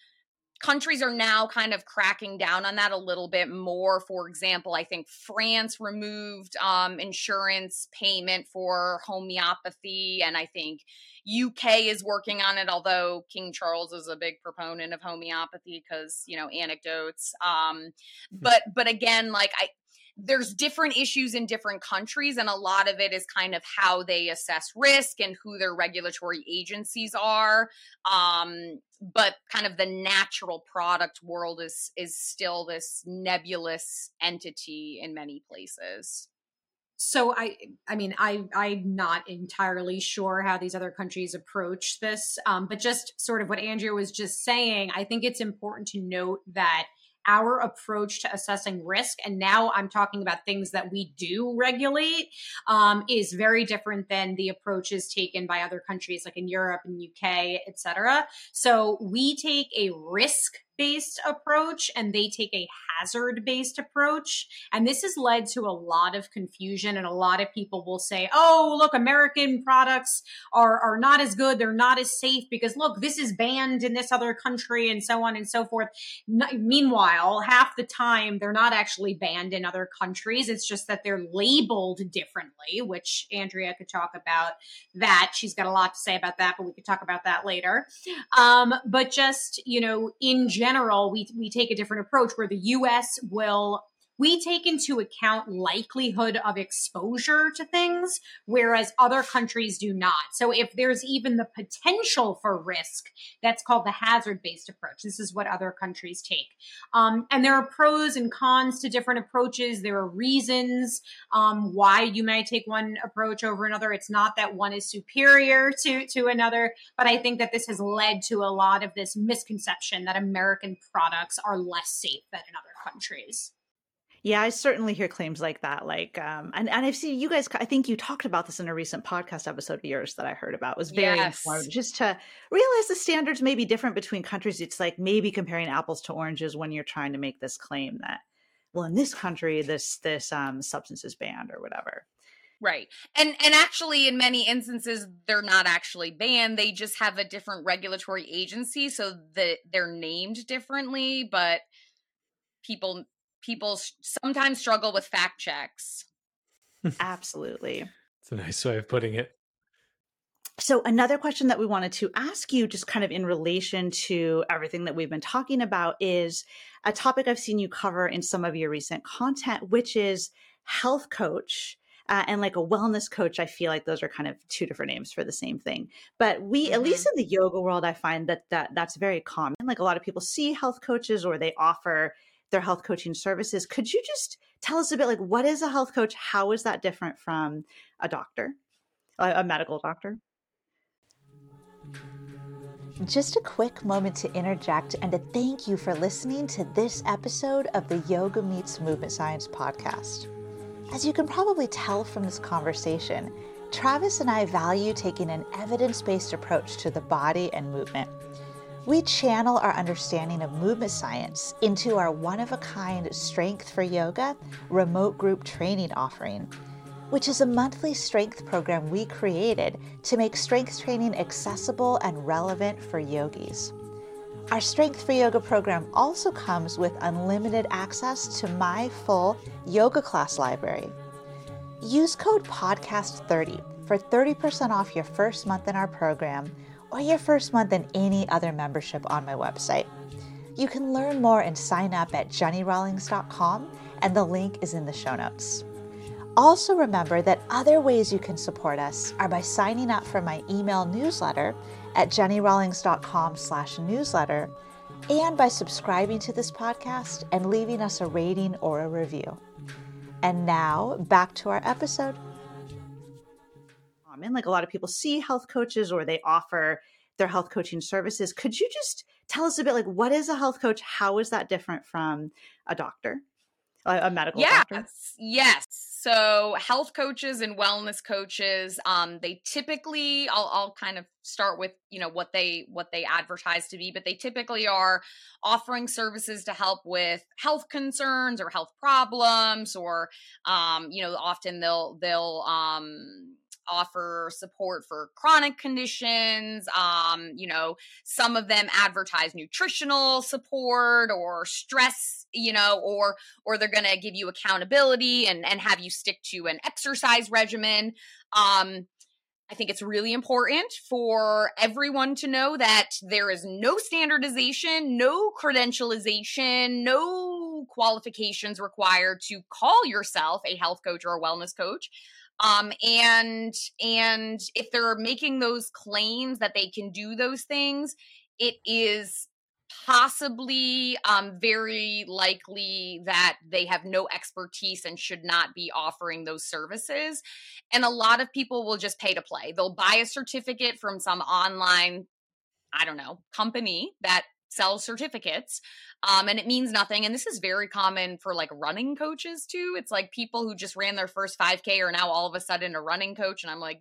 countries are now kind of cracking down on that a little bit more. For example, I think France removed um, insurance payment for homeopathy, and I think UK is working on it. Although King Charles is a big proponent of homeopathy because you know anecdotes. Um, hmm. but but again, like I there's different issues in different countries and a lot of it is kind of how they assess risk and who their regulatory agencies are um, but kind of the natural product world is is still this nebulous entity in many places. So i i mean i i'm not entirely sure how these other countries approach this um, but just sort of what andrea was just saying i think it's important to note that our approach to assessing risk, and now I'm talking about things that we do regulate, um, is very different than the approaches taken by other countries like in Europe and UK, et cetera. So we take a risk based approach and they take a hazard based approach. And this has led to a lot of confusion. And a lot of people will say, oh, look, American products are, are not as good. They're not as safe because look, this is banned in this other country and so on and so forth. meanwhile, half the time they're not actually banned in other countries. It's just that they're labeled differently, which Andrea could talk about that. She's got a lot to say about that, but we could talk about that later. Um, but just, you know, in general, we, we take a different approach where the US will we take into account likelihood of exposure to things, whereas other countries do not. So if there's even the potential for risk, that's called the hazard based approach. This is what other countries take. Um, and there are pros and cons to different approaches. There are reasons um, why you might take one approach over another. It's not that one is superior to, to another, but I think that this has led to a lot of this misconception that American products are less safe than in other countries. Yeah, I certainly hear claims like that. Like, um, and, and I've seen you guys, I think you talked about this in a recent podcast episode of yours that I heard about. It was very yes. informative just to realize the standards may be different between countries. It's like maybe comparing apples to oranges when you're trying to make this claim that, well, in this country, this, this, um, substance is banned or whatever. Right. And and actually in many instances they're not actually banned. They just have a different regulatory agency so that they're named differently, but people people sometimes struggle with fact checks. Absolutely. It's a nice way of putting it. So, another question that we wanted to ask you, just kind of in relation to everything that we've been talking about, is a topic I've seen you cover in some of your recent content, which is health coach. Uh, and like a wellness coach, I feel like those are kind of two different names for the same thing. But we, mm-hmm. at least in the yoga world, I find that, that that's very common. Like a lot of people see health coaches or they offer their health coaching services. Could you just tell us a bit like what is a health coach? How is that different from a doctor, a, medical doctor? Just a quick moment to interject and to thank you for listening to this episode of the Yoga Meets Movement Science podcast. As you can probably tell from this conversation, Travis and I value taking an evidence based approach to the body and movement we channel our understanding of movement science into our one of a kind Strength for Yoga remote group training offering, which is a monthly strength program we created to make strength training accessible and relevant for yogis. Our Strength for Yoga program also comes with unlimited access to my full yoga class library. Use code PODCAST30 for 30% off your first month in our program or your first month in any other membership on my website. You can learn more and sign up at jennirawlings.com, and the link is in the show notes. Also, remember that other ways you can support us are by signing up for my email newsletter at jennirawlings.com/newsletter and by subscribing to this podcast and leaving us a rating or a review. And now, back to our episode common. Like a lot of people see health coaches or they offer their health coaching services. Could you just tell us a bit like what is a health coach? How is that different from a doctor? A, medical yes, doctor? Yes. So health coaches and wellness coaches, um, they typically I'll, I'll kind of start with you know what they what they advertise to be, but they typically are offering services to help with health concerns or health problems, or um, you know often they'll they'll um offer support for chronic conditions. Um, you know, some of them advertise nutritional support or stress, you know, or or they're going to give you accountability and and have you stick to an exercise regimen. Um, I think it's really important for everyone to know that there is no standardization, no credentialization, no qualifications required to call yourself a health coach or a wellness coach. Um, and and if they're making those claims that they can do those things, it is possibly um, very likely that they have no expertise and should not be offering those services. And a lot of people will just pay to play. They'll buy a certificate from some online, I don't know, company that sells certificates um, and it means nothing and this is very common for like running coaches too it's like people who just ran their first 5k are now all of a sudden a running coach and i'm like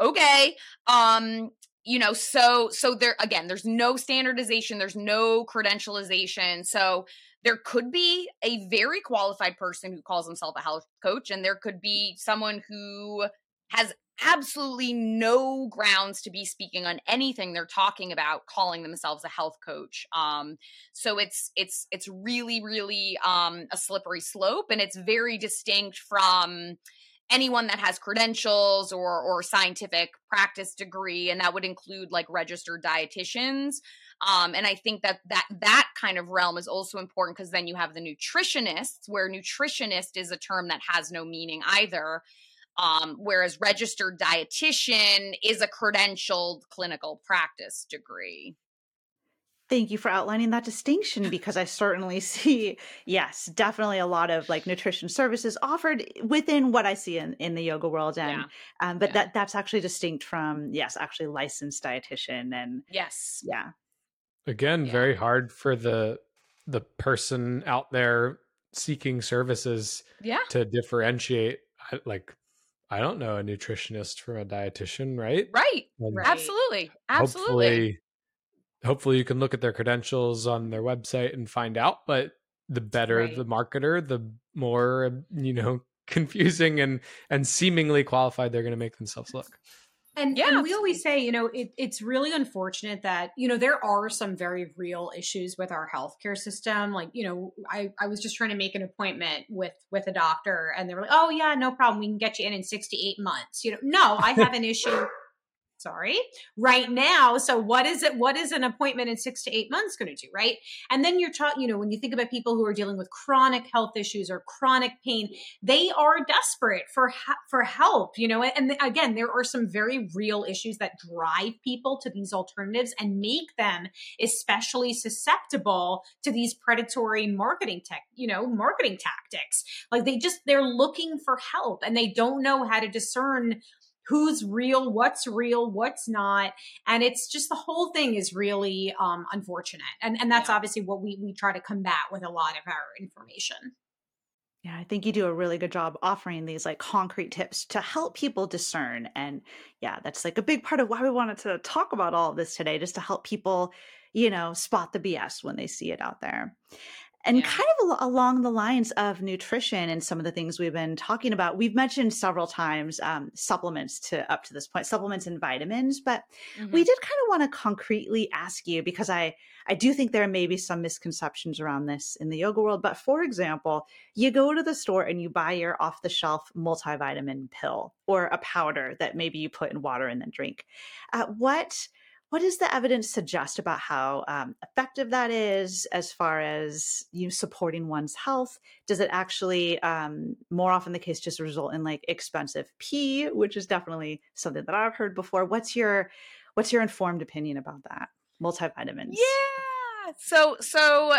okay um you know so so there again there's no standardization there's no credentialization so there could be a very qualified person who calls himself a health coach and there could be someone who has absolutely no grounds to be speaking on anything they're talking about calling themselves a health coach um so it's it's it's really really um a slippery slope and it's very distinct from anyone that has credentials or or scientific practice degree and that would include like registered dietitians um, and i think that that that kind of realm is also important because then you have the nutritionists where nutritionist is a term that has no meaning either um, whereas registered dietitian is a credentialed clinical practice degree Thank you for outlining that distinction because I certainly *laughs* see, yes, definitely a lot of like nutrition services offered within what I see in, in the yoga world. And, yeah. um, but yeah. that that's actually distinct from, yes, actually licensed dietitian. And yes. Yeah. Again, yeah. very hard for the, the person out there seeking services yeah. to differentiate like I don't know a nutritionist from a dietitian, right? Right. right. Absolutely. Absolutely hopefully you can look at their credentials on their website and find out but the better right. the marketer the more you know *laughs* confusing and and seemingly qualified they're going to make themselves look and, yeah. and we always say, you know, it, it's really unfortunate that, you know, there are some very real issues with our healthcare system. Like, you know, I, I was just trying to make an appointment with, with a doctor and they were like, oh yeah, no problem. We can get you in in six to eight months. You know, no, I have an issue sorry right now so what is it what is an appointment in six to eight months going to do right? And then you're talking you know when you think about people who are dealing with chronic health issues or chronic pain they are desperate for for help you know and again there are some very real issues that drive people to these alternatives and make them especially susceptible to these predatory marketing tech you know marketing tactics. Like they just they're looking for help and they don't know how to discern who's real, what's real, what's not. And it's just the whole thing is really um, unfortunate. And, and that's yeah. obviously what we, we try to combat with a lot of our information. Yeah, I think you do a really good job offering these like concrete tips to help people discern. And yeah, that's like a big part of why we wanted to talk about all of this today, just to help people, you know, spot the BS when they see it out there. And yeah. kind of along the lines of nutrition and some of the things we've been talking about, we've mentioned several times um, supplements to up to this point, supplements and vitamins. But mm-hmm. we did kind of want to concretely ask you because I I do think there may be some misconceptions around this in the yoga world. But for example, you go to the store and you buy your off the shelf multivitamin pill or a powder that maybe you put in water and then drink. Uh, what what does the evidence suggest about how um, effective that is as far as you know, supporting one's health? Does it actually, um, more often the case, just result in like expensive pee, which is definitely something that I've heard before. What's your what's your informed opinion about that? Multivitamins. Yeah. So so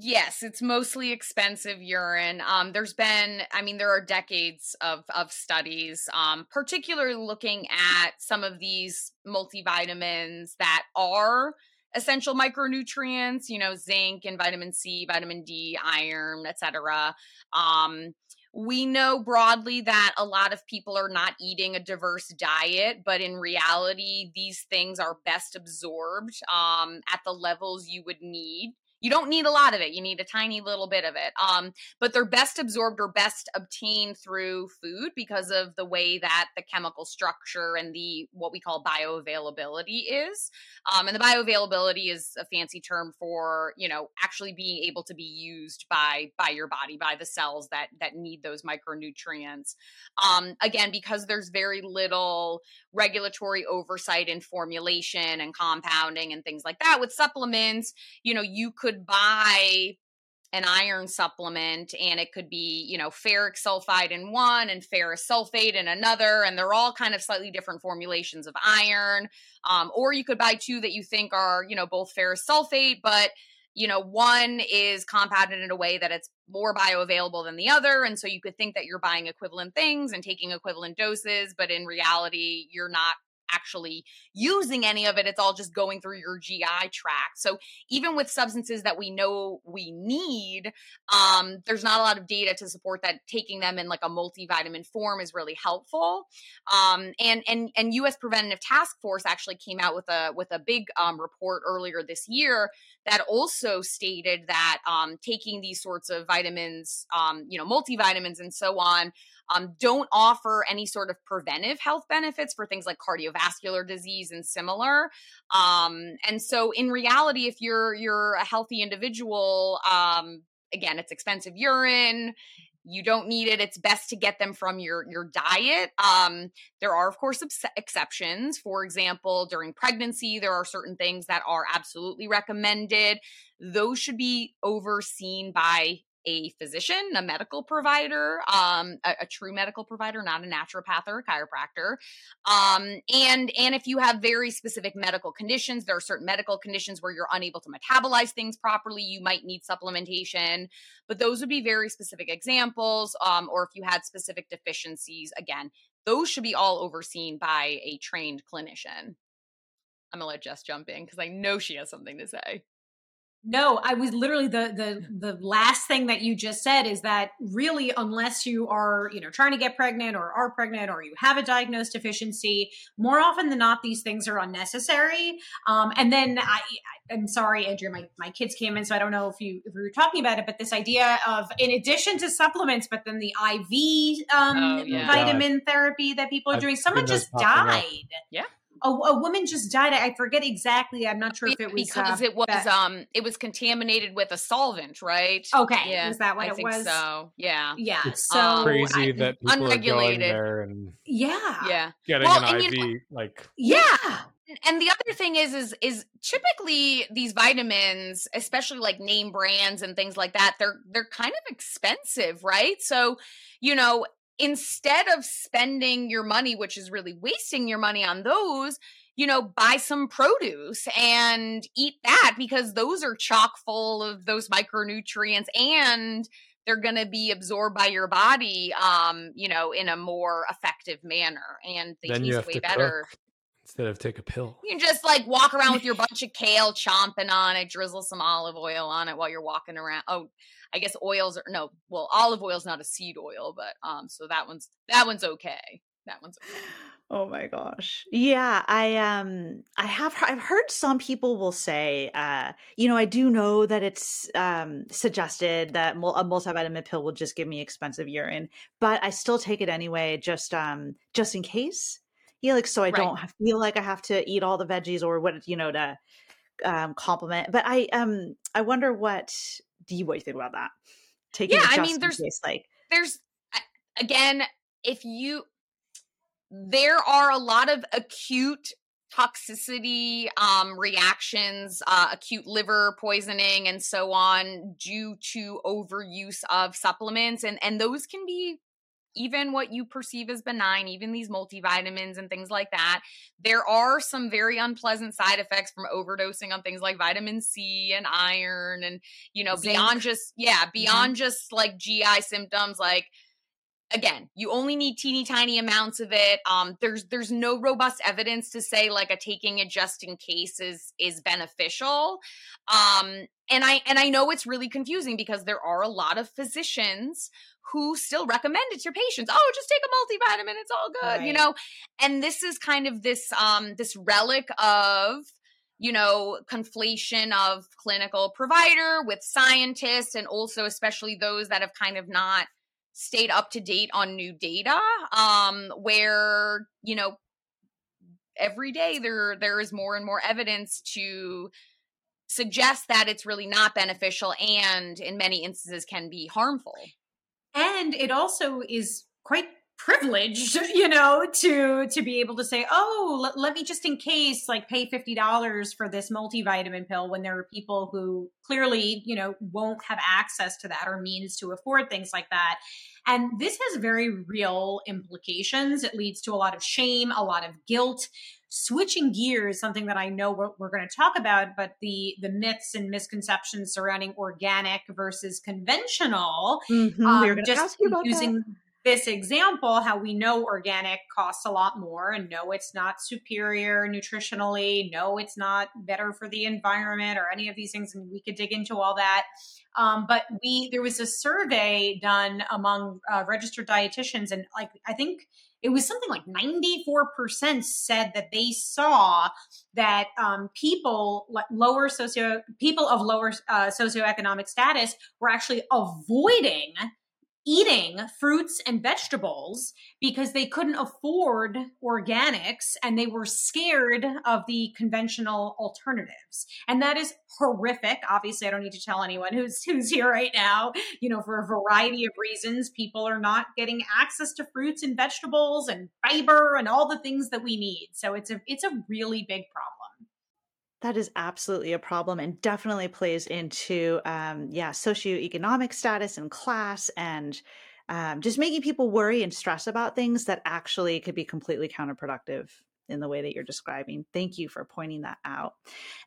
Yes, it's mostly expensive urine. Um, there's been, I mean, there are decades of of studies, um, particularly looking at some of these multivitamins that are essential micronutrients. You know, zinc and vitamin C, vitamin D, iron, etc. Um, we know broadly that a lot of people are not eating a diverse diet, but in reality, these things are best absorbed um, at the levels you would need you don't need a lot of it. You need a tiny little bit of it. Um, but they're best absorbed or best obtained through food because of the way that the chemical structure and the what we call bioavailability is. Um, and the bioavailability is a fancy term for you know actually being able to be used by by your body by the cells that that need those micronutrients. Um, again, because there's very little regulatory oversight in formulation and compounding and things like that with supplements, you know, you could could buy an iron supplement and it could be, you know, ferric sulfide in one and ferrous sulfate in another. And they're all kind of slightly different formulations of iron. Um, or you could buy two that you think are, you know, both ferrous sulfate, but you know, one is compounded in a way that it's more bioavailable than the other. And so you could think that you're buying equivalent things and taking equivalent doses, but in reality, you're not actually using any of it. It's all just going through your GI tract. So even with substances that we know we need, um, there's not a lot of data to support that taking them in like a multivitamin form is really helpful. Um, and and and U.S. Preventative Task Force actually came out with a with a big um, report earlier this year that also stated that um, taking these sorts of vitamins, um, you know, multivitamins and so on, um, don't offer any sort of preventive health benefits for things like cardiovascular disease and similar. Um, and so, in reality, if you're you're a healthy individual, um, again, it's expensive urine you don't need it it's best to get them from your your diet um, there are of course ex- exceptions for example during pregnancy there are certain things that are absolutely recommended those should be overseen by a physician, a medical provider, um, a, a, true medical provider, not a naturopath or a chiropractor. Um, and and if you have very specific medical conditions, there are certain medical conditions where you're unable to metabolize things properly. You might need supplementation, but those would be very specific examples. Um, or if you had specific deficiencies, again, those should be all overseen by a trained clinician. I'm gonna let Jess jump in because I know she has something to say. No, I was literally the the the last thing that you just said is that really unless you are, you know, trying to get pregnant or are pregnant or you have a diagnosed deficiency, more often than not these things are unnecessary. Um, and then I I'm sorry, Andrea, my, my kids came in, so I don't know if you if we were talking about it, but this idea of in addition to supplements, but then the IV um, oh, yeah. vitamin therapy that people are I've doing. Someone just died. Up. Yeah a, a, woman just died. I forget exactly. I'm not sure if it was because uh, it was that, um it was contaminated with a solvent, right? Okay, yeah, is that what I it was? So yeah, yeah. It's so crazy I, that people unregulated. are going there and yeah, yeah, getting well, an IV. You know, like yeah, and the other thing is is is typically these vitamins especially like name brands and things like that they're they're kind of expensive right so you know instead of spending your money, which is really wasting your money on those, you know, buy some produce and eat that because those are chock full of those micronutrients and they're going to be absorbed by your body um you know in a more effective manner and they then taste way better cook instead of take a pill you can just like walk around with your bunch of kale chomping on it drizzle some olive oil on it while you're walking around oh I guess oils are no, well, olive oil is not a seed oil, but um, so that one's that one's okay. That one's okay. Oh my gosh. Yeah, I um I have I've heard some people will say uh you know, I do know that it's um suggested that a multivitamin pill will just give me expensive urine, but I still take it anyway just um just in case. Yeah, like so I right. don't feel like I have to eat all the veggies or what you know to um complement. But I um I wonder what do you what you think about that? Taking yeah, I mean, there's case, like there's again, if you there are a lot of acute toxicity um, reactions, uh, acute liver poisoning, and so on due to overuse of supplements, and and those can be even what you perceive as benign, even these multivitamins and things like that, there are some very unpleasant side effects from overdosing on things like vitamin C and iron and, you know, Zinc. beyond just, yeah, beyond mm-hmm. just like GI symptoms like, again you only need teeny tiny amounts of it um there's there's no robust evidence to say like a taking it just in case is is beneficial um and i and i know it's really confusing because there are a lot of physicians who still recommend it to your patients. Oh, just take a multivitamin, it's all good, right. you know. And this is kind of this um this relic of you know conflation of clinical provider with scientists and also especially those that have kind of not stayed up to date on new data um where you know every day there there is more and more evidence to suggest that it's really not beneficial and in many instances can be harmful. And it also is quite privileged *laughs* you know to to be able to say oh let, let me just in case like pay $50 for this multivitamin pill when there are people who clearly you know won't have access to that or means to afford things like that. And this has very real implications. It leads to a lot of shame a lot of guilt. Switching gears something that i know we're, we're going to talk about but the the myths and misconceptions surrounding organic versus conventional mm-hmm. um, just using this example, how we know organic costs a lot more and know it's not superior nutritionally, know it's not better for the environment or any of these things. And we could dig into all that. Um, but we, there was a survey done among uh, registered dietitians and like, I think it was something like 94% said that they saw that um, people lower socio people of lower uh, socioeconomic status were actually avoiding eating fruits and vegetables because they couldn't afford organics and they were scared of the conventional alternatives. And that is horrific. Obviously, I don't need to tell anyone who's *laughs* who's here right now, you know, for a variety of reasons, people are not getting access to fruits and vegetables and fiber and all the things that we need. So it's a it's a really big problem. That is absolutely a problem and definitely plays into, um, yeah, socioeconomic status and class and um, just making people worry and stress about things that actually could be completely counterproductive in the way that you're describing. Thank you for pointing that out.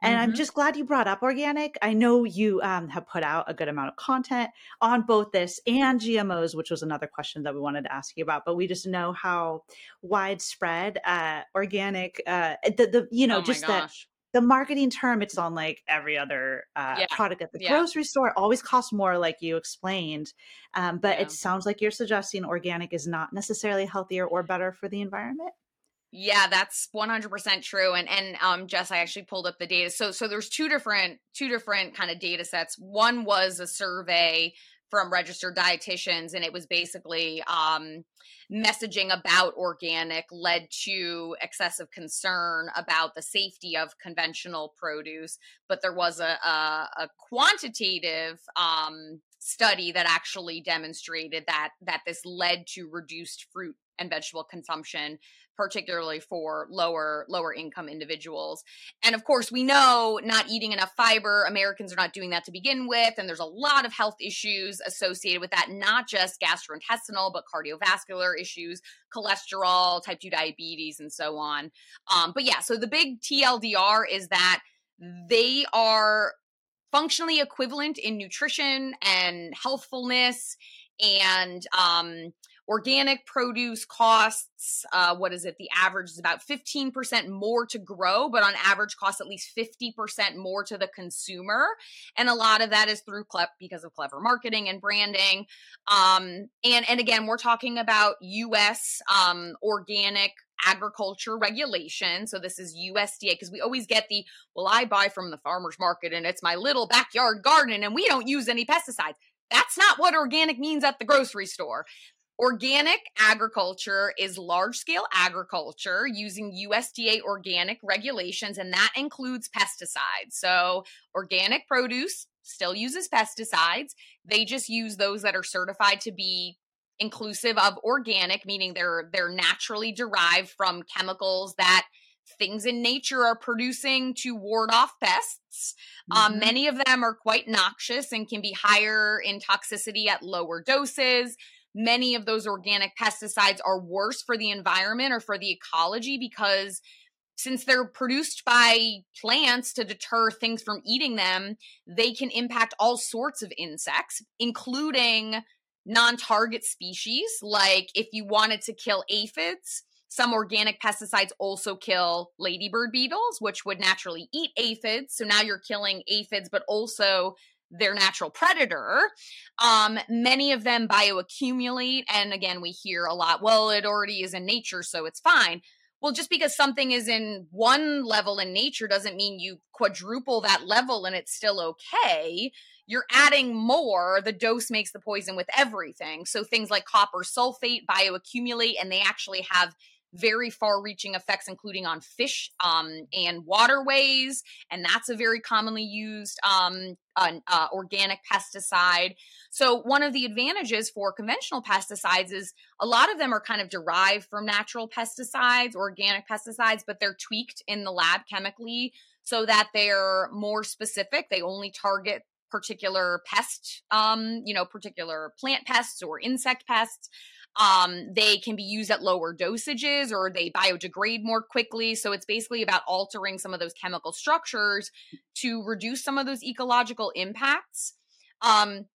And mm-hmm. I'm just glad you brought up organic. I know you um, have put out a good amount of content on both this and GMOs, which was another question that we wanted to ask you about. But we just know how widespread uh, organic, uh, the, the you know, oh just that the marketing term it's on like every other uh, yeah. product at the yeah. grocery store always costs more like you explained um, but yeah. it sounds like you're suggesting organic is not necessarily healthier or better for the environment yeah, that's 100% true. And and um Jess, I actually pulled up the data. So so there's two different two different kind of data sets. One was a survey from registered dietitians and it was basically um, messaging about organic led to excessive concern about the safety of conventional produce but there was a, a, a quantitative um, study that actually demonstrated that that this led to reduced fruit and vegetable consumption particularly for lower lower income individuals. And of course we know not eating enough fiber americans are not doing that to begin with and there's a lot of health issues associated with that not just gastrointestinal but cardiovascular issues cholesterol type 2 diabetes and so on. Um, but yeah so the big tldr is that they are functionally equivalent in nutrition and healthfulness and um, organic produce costs uh, what is it the average is about 15% more to grow but on average costs at least 50% more to the consumer and a lot of that is through clep because of clever marketing and branding um, and and again we're talking about us um, organic agriculture regulation. So this is USDA because we always get the, well, I buy from the farmer's market and it's my little backyard garden and we don't use any pesticides. That's not what organic means at the grocery store. Organic agriculture is large scale agriculture using USDA organic regulations, and that includes pesticides. So, organic produce still uses pesticides. They just use those that are certified to be inclusive of organic meaning they're they're naturally derived from chemicals that things in nature are producing to ward off pests. Um, mm-hmm. Um, many of them are quite noxious and can be higher in toxicity at lower doses many of those organic pesticides are worse for the environment or for the ecology because since they're produced by plants to deter things from eating them, they can impact all sorts of insects, including non target species. Like if you wanted to kill aphids, some organic pesticides also kill ladybird beetles, which would naturally eat aphids. So now you're killing aphids, but also their natural predator. Um, many of them bioaccumulate. And again, we hear a lot, well, it already is in nature, so it's fine. Well, just because something is in one level in nature doesn't mean you quadruple that level and it's still okay. You're adding more. The dose makes the poison with everything. So things like copper sulfate bioaccumulate and they actually have very far reaching effects, including on fish um, and waterways. And that's a very commonly used um, uh, organic pesticide. So, one of the advantages for conventional pesticides is a lot of them are kind of derived from natural pesticides, organic pesticides, but they're tweaked in the lab chemically so that they're more specific. They only target particular pest, um, you know, particular plant pests or insect pests. Um, they can be used at lower dosages or they biodegrade more quickly. So it's basically about altering some of those chemical structures to reduce some of those ecological impacts. Um,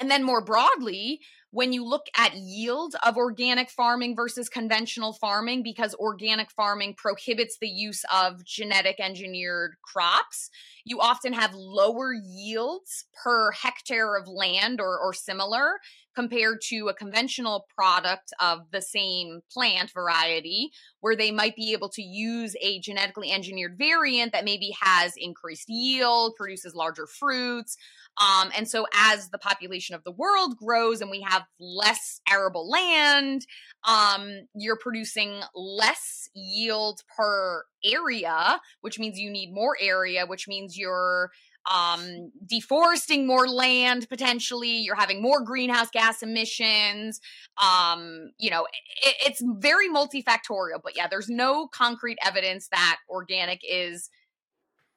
and then more broadly, when you look at yield of organic farming versus conventional farming, because organic farming prohibits the use of genetic engineered crops, you often have lower yields per hectare of land or, or similar compared to a conventional product of the same plant variety, where they might be able to use a genetically engineered variant that maybe has increased yield, produces larger fruits. Um, and so, as the population of the world grows and we have less arable land, um, you're producing less yield per area, which means you need more area, which means you're um, deforesting more land potentially. You're having more greenhouse gas emissions. Um, you know, it, it's very multifactorial. But yeah, there's no concrete evidence that organic is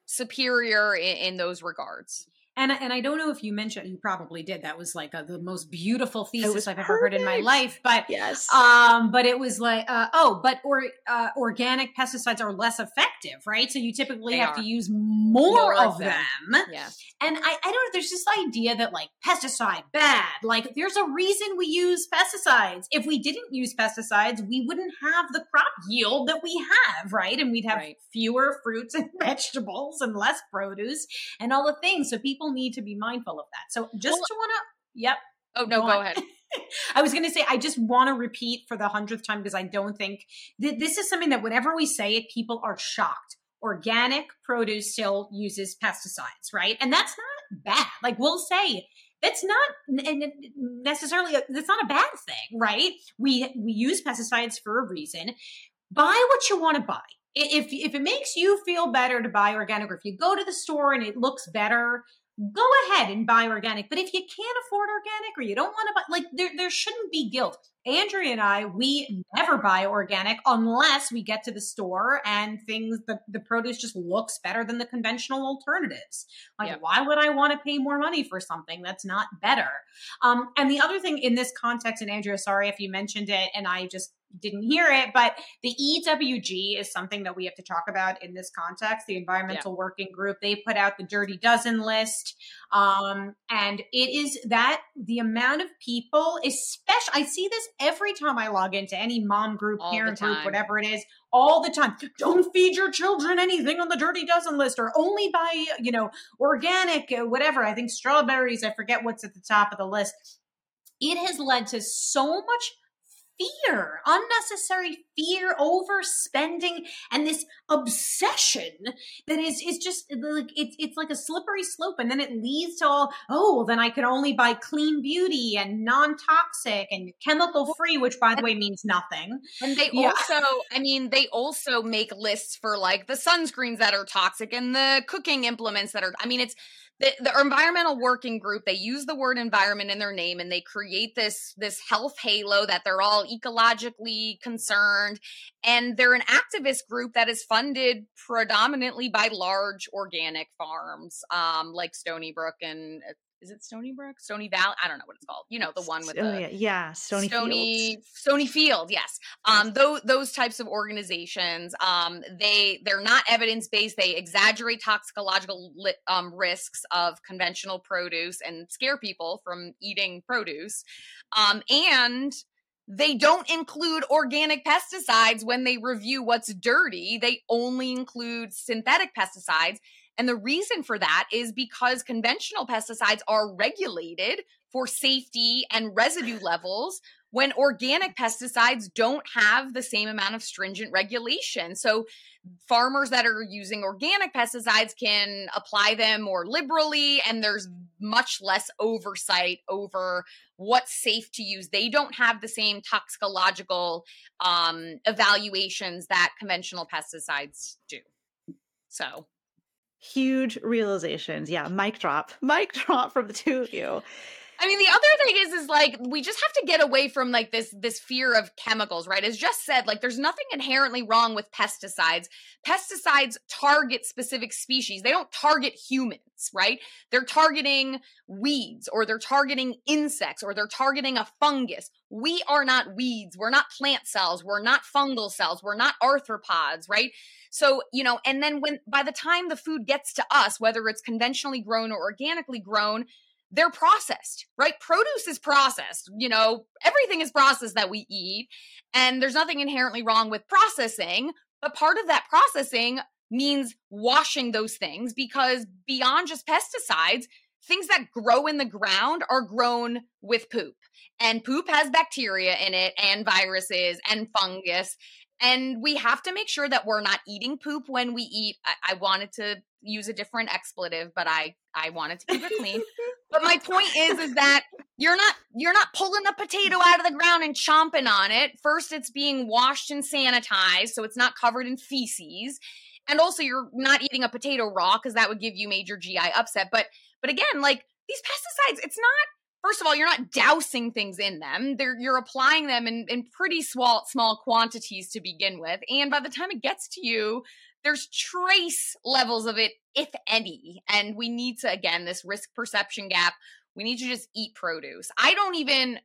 superior in, in those regards. And and I don't know if you mentioned you probably did. That was like a, the most beautiful thesis I've ever heard in my life. But yes, um, but it was like uh, oh, but or uh, organic pesticides are less effective, right? So you typically They have are. to use more, More of them. them. Yeah. And I, I don't know. There's this idea that like pesticide bad. Like there's a reason we use pesticides. If we didn't use pesticides, we wouldn't have the crop yield that we have, right? And we'd have Right. fewer fruits and *laughs* vegetables and less produce and all the things. So people need to be mindful of that. So just Well- to want to, yep. Oh no, Go go ahead. *laughs* I was going to say, I just want to repeat for the hundredth time because I don't think th- this is something that whenever we say it, people are shocked. Organic produce still uses pesticides, right? And that's not bad. Like we'll say, that's not necessarily that's not a bad thing, right? We we use pesticides for a reason. Buy what you want to buy. If if it makes you feel better to buy organic, or if you go to the store and it looks better, go ahead and buy organic. But if you can't afford organic or you don't want to buy, like there, there shouldn't be guilt. Andrea and I, we never buy organic unless we get to the store and things, the, the produce just looks better than the conventional alternatives. Like, why would I want to pay more money for something that's not better? Um, and the other thing in this context, and Andrea, sorry if you mentioned it and I just didn't hear it, but the EWG is something that we have to talk about in this context. The Environmental Working Group, they put out the Dirty Dozen list. Um, and it is that the amount of people, especially, I see this every time I log into any mom group, All parent group, whatever it is, all the time. Don't feed your children anything on the Dirty Dozen list or only buy, you know, organic, uh, whatever. I think strawberries, I forget what's at the top of the list. It has led to so much fear, unnecessary fear, overspending, and this obsession that is is just like it's it's like a slippery slope, and then it leads to all oh well then I can only buy clean beauty and non toxic and chemical free, which by the way means nothing. And they Yeah. also, I mean, they also make lists for like the sunscreens that are toxic and the cooking implements that are, I mean, it's the, the environmental working group. They use the word environment in their name and they create this, this health halo that they're all ecologically concerned. And they're an activist group that is funded predominantly by large organic farms, um, like Stony Brook and uh, is it Stony Brook? Stony Valley? I don't know what it's called. You know, the one with oh, the yeah, yeah, Stony, Stony Fields. Stony Field, yes. Um, those those types of organizations, um, they they're not evidence based. They exaggerate toxicological li- um, risks of conventional produce and scare people from eating produce, um, and they don't include organic pesticides when they review what's dirty. They only include synthetic pesticides. And the reason for that is because conventional pesticides are regulated for safety and residue levels when organic pesticides don't have the same amount of stringent regulation. So farmers that are using organic pesticides can apply them more liberally and there's much less oversight over what's safe to use. They don't have the same toxicological um, evaluations that conventional pesticides do. So Huge realizations. Yeah, mic drop. Mic drop from the two of you. I mean, the other thing is, is like we just have to get away from like this this fear of chemicals, right? As just said, like there's nothing inherently wrong with pesticides. Pesticides target specific species. They don't target humans, right? They're targeting weeds or they're targeting insects or they're targeting a fungus. We are not weeds. We're not plant cells. We're not fungal cells. We're not arthropods, right? So, you know, and then when by the time the food gets to us, whether it's conventionally grown or organically grown, they're processed, right? Produce is processed. You know, everything is processed that we eat. And there's nothing inherently wrong with processing. But part of that processing means washing those things because beyond just pesticides, things that grow in the ground are grown with poop. And poop has bacteria in it and viruses and fungus. And we have to make sure that we're not eating poop when we eat. I, I wanted to use a different expletive, but I I wanted to keep it clean. *laughs* but my point is is that you're not you're not pulling a potato out of the ground and chomping on it. First it's being washed and sanitized so it's not covered in feces. And also you're not eating a potato raw cuz that would give you major GI upset. But but again, like these pesticides, it's not first of all, you're not dousing things in them. They're, you're applying them in, in pretty small small quantities to begin with. And by the time it gets to you, there's trace levels of it, if any. And we need to, again, this risk perception gap. We need to just eat produce. I don't even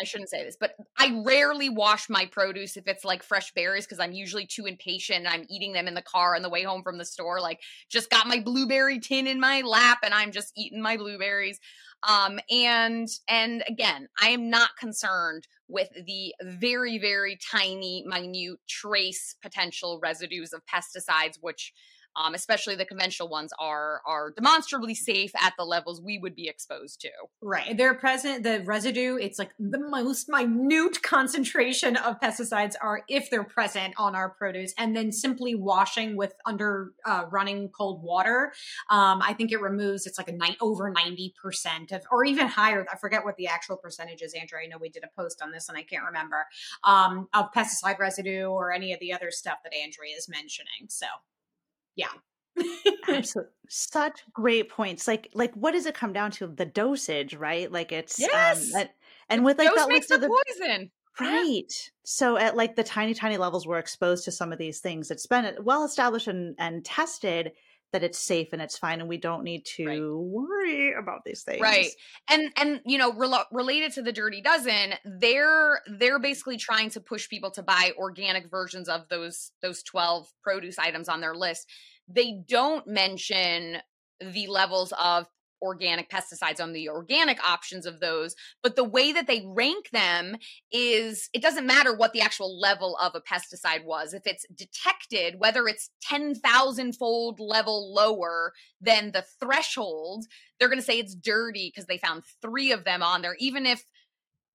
I shouldn't say this, but I rarely wash my produce if it's like fresh berries because I'm usually too impatient. I'm eating them in the car on the way home from the store. Like, just got my blueberry tin in my lap and I'm just eating my blueberries. Um, and and again, I am not concerned with the very very tiny, minute trace potential residues of pesticides, which um, especially the conventional ones, are are demonstrably safe at the levels we would be exposed to. Right, they're present. The residue, it's like the most minute concentration of pesticides are if they're present on our produce, and then simply washing with under uh, running cold water. Um, I think it removes. It's like a night over ninety percent of, or even higher. I forget what the actual percentage is, Andrea. I know we did a post on this, and I can't remember um, of pesticide residue or any of the other stuff that Andrea is mentioning. So yeah. *laughs* Absolutely. Such great points. Like, like, what does it come down to? The dosage, right? Like, it's um, yes, um, and with like Dose that makes the the poison. right. So at like the tiny, tiny levels we're exposed to some of these things. It's been well established and and tested that it's safe and it's fine, and we don't need to Right. worry about these things. right and and you know rel- related to the dirty dozen they're they're mm-hmm. basically trying to push people to buy organic versions of those those 12 produce items on their list they don't mention the levels of organic pesticides on the organic options of those but the way that they rank them is it doesn't matter what the actual level of a pesticide was. If it's detected whether it's 10,000 fold level lower than the threshold they're going to say it's dirty because they found 3 of them on there even if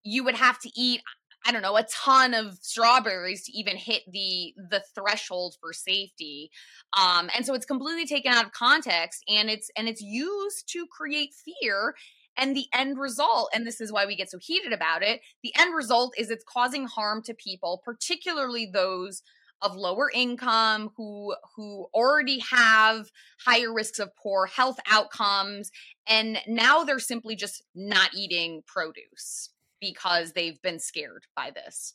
you would have to eat I don't know a ton of strawberries to even hit the the threshold for safety. Um and so it's completely taken out of context and it's and it's used to create fear and the end result and this is why we get so heated about it. The end result is it's causing harm to people particularly those of lower income who who already have higher risks of poor health outcomes and now they're simply just not eating produce because they've been scared by this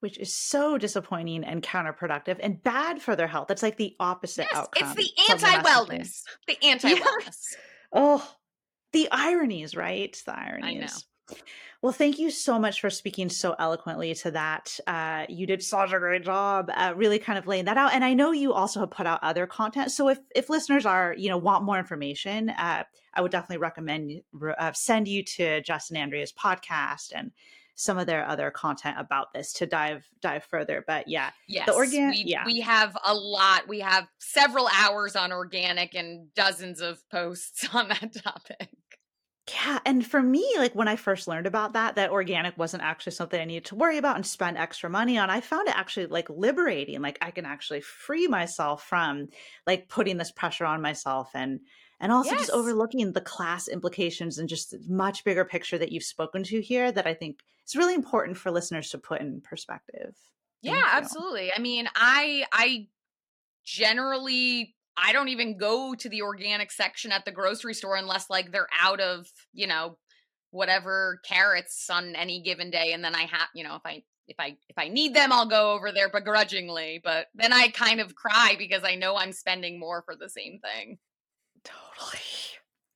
Which is so disappointing and counterproductive and bad for their health. It's like the opposite yes outcome. it's the anti-wellness the *laughs* anti-wellness Oh, the ironies, right? The ironies. Well, thank you so much for speaking so eloquently to that. Uh, you did such a great job, uh, really kind of laying that out. And I know you also have put out other content. So if if listeners are you know want more information, uh, I would definitely recommend uh, send you to Jess and Andrea's podcast and some of their other content about this to dive dive further. But yeah, Yes, organ- we, yeah. we have a lot. We have several hours on organic and dozens of posts *laughs* on that topic. Yeah, and for me, like when I first learned about that, that organic wasn't actually something I needed to worry about and spend extra money on. I found it actually like liberating. Like I can actually free myself from like putting this pressure on myself and and also Yes. just overlooking the class implications and just much bigger picture that you've spoken to here that I think is really important for listeners to put in perspective. Yeah, absolutely. I mean, I I generally I don't even go to the organic section at the grocery store unless like they're out of, you know, whatever carrots on any given day and then I have, you know, if I if I if I need them, I'll go over there begrudgingly, but then I kind of cry because I know I'm spending more for the same thing. Totally.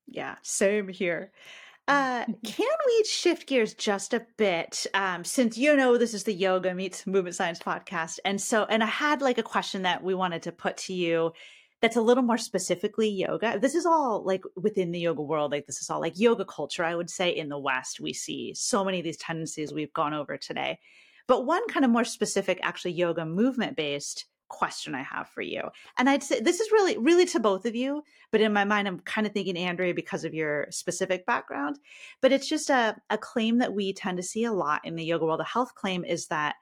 Yeah, same here. Uh, *laughs* can we shift gears just a bit? Um, since you know this is the yoga meets movement science podcast, and so and I had like a question that we wanted to put to you that's a little more specifically yoga. This is all like within the yoga world, like this is all like yoga culture. I would say in the West, we see so many of these tendencies we've gone over today. But one kind of more specific, actually yoga movement based question I have for you. And I'd say this is really, really to both of you, but in my mind, I'm kind of thinking Andrea because of your specific background. But it's just a, a claim that we tend to see a lot in the yoga world. A health claim is that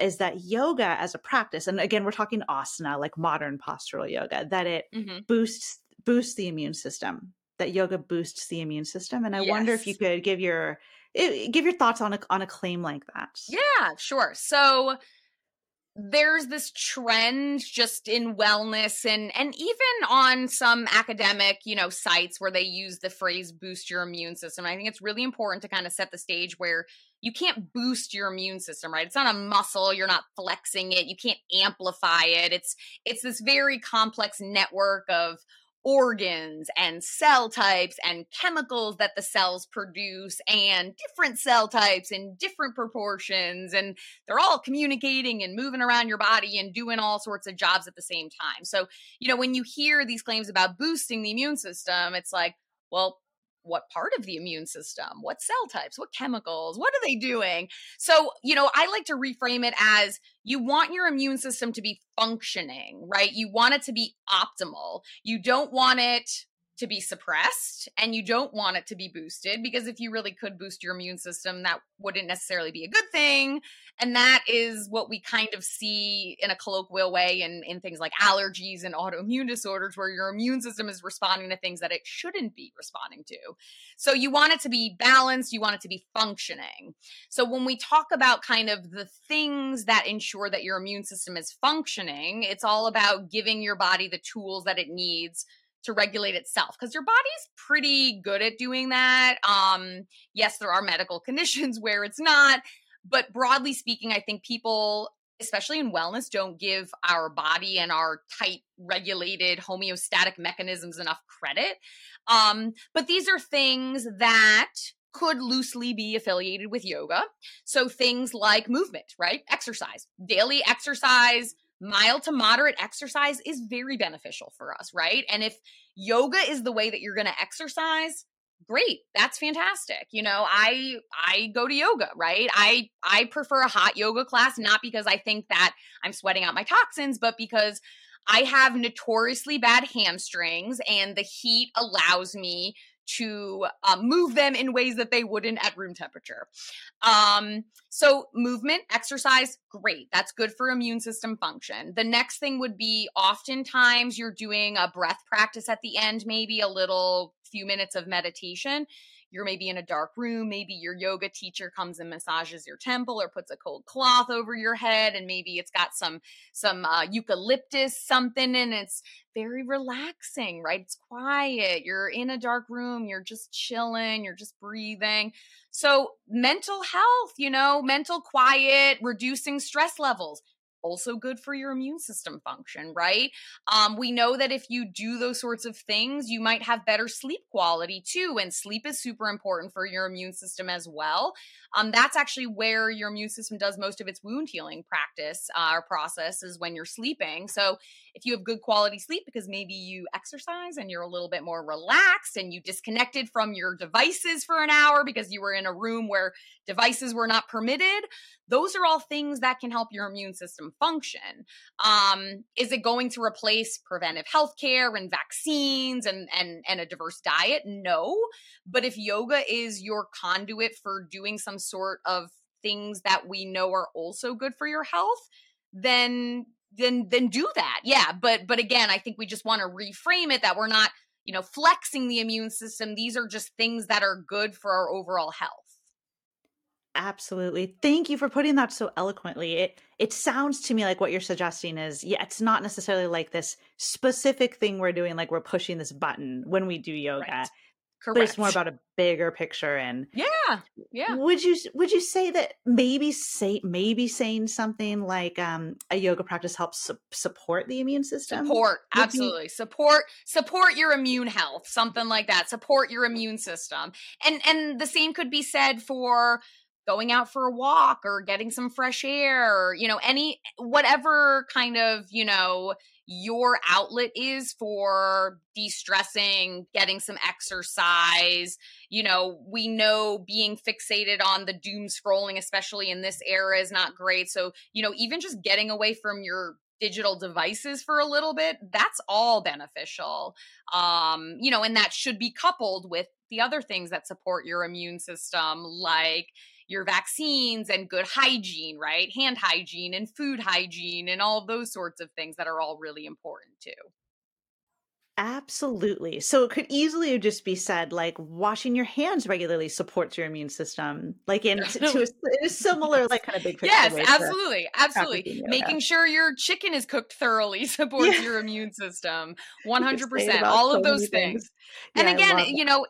is that yoga as a practice, and again, we're talking asana, like modern postural yoga, that it mm-hmm. boosts boosts the immune system. That yoga boosts the immune system, and I yes. wonder if you could give your eh, give your thoughts on a on a claim like that. Yeah, sure. So there's this trend just in wellness and and even on some academic you know sites where they use the phrase boost your immune system. I think it's really important to kind of set the stage where you can't boost your immune system right? It's not a muscle you're not flexing it you can't amplify it. It's it's this very complex network of organs and cell types and chemicals that the cells produce and different cell types in different proportions and they're all communicating and moving around your body and doing all sorts of jobs at the same time. So, you know, when you hear these claims about boosting the immune system, it's like, well, what part of the immune system, what cell types, what chemicals, what are they doing? So, you know, I like to reframe it as you want your immune system to be functioning, right? You want it to be optimal. You don't want it to be suppressed and you don't want it to be boosted because if you really could boost your immune system that wouldn't necessarily be a good thing. And that is what we kind of see in a colloquial way in, in things like allergies and autoimmune disorders where your immune system is responding to things that it shouldn't be responding to. So you want it to be balanced you want it to be functioning. So when we talk about kind of the things that ensure that your immune system is functioning it's all about giving your body the tools that it needs to regulate itself because your body's pretty good at doing that. Um, yes, there are medical *laughs* conditions where it's not, but broadly speaking, I think people, especially in wellness, don't give our body and our tight regulated homeostatic mechanisms enough credit. Um, but these are things that could loosely be affiliated with yoga. So things like movement, right? Exercise, daily exercise, mild to moderate exercise is very beneficial for us, right? And if yoga is the way that you're going to exercise, great. That's fantastic. You know, I I go to yoga, right? I I prefer a hot yoga class not because I think that I'm sweating out my toxins, but because I have notoriously bad hamstrings and the heat allows me to um, move them in ways that they wouldn't at room temperature. Um, so, movement, exercise, great. That's good for immune system function. The next thing would be oftentimes you're doing a breath practice at the end, maybe a little few minutes of meditation you're maybe in a dark room maybe your yoga teacher comes and massages your temple or puts a cold cloth over your head and maybe it's got some some uh, eucalyptus something and it's very relaxing right? It's quiet. You're in a dark room. You're just chilling. You're just breathing. So mental health you know mental quiet reducing stress levels also good for your immune system function, right? Um, we know that if you do those sorts of things, you might have better sleep quality too. And sleep is super important for your immune system as well. Um, that's actually where your immune system does most of its wound healing practice uh, or process is when you're sleeping. So if you have good quality sleep because maybe you exercise and you're a little bit more relaxed and you disconnected from your devices for an hour because you were in a room where devices were not permitted, those are all things that can help your immune system function. Um, is it going to replace preventive health care and vaccines and, and, and a diverse diet? No. But if yoga is your conduit for doing some sort of things that we know are also good for your health, then then then do that. Yeah, but but again, I think we just want to reframe it that we're not, you know, flexing the immune system. These are just things that are good for our overall health. Absolutely. Thank you for putting that so eloquently. It it sounds to me like what you're suggesting is yeah, it's not necessarily like this specific thing we're doing like we're pushing this button when we do yoga. Right. Correct. But it's more about a bigger picture and yeah, yeah. Would you would you say that maybe say maybe saying something like um, a yoga practice helps su- support the immune system? Support, would absolutely. You- support support your immune health, something like that. Support your immune system. And and the same could be said for going out for a walk or getting some fresh air or you know any whatever kind of you know your outlet is for de-stressing getting some exercise you know we know being fixated on the doom scrolling especially in this era is not great. So you know even just getting away from your digital devices for a little bit that's all beneficial. Um you know and that should be coupled with the other things that support your immune system like your vaccines and good hygiene, right? Hand hygiene and food hygiene and all those sorts of things that are all really important too. Absolutely. So it could easily just be said like washing your hands regularly supports your immune system, like in to, to a, *laughs* a, similar like kind of big picture. Yes, absolutely, absolutely. Making sure your chicken is cooked thoroughly *laughs* supports yeah. your immune system. *laughs* One hundred percent. All of those things. things. And yeah, again, you know,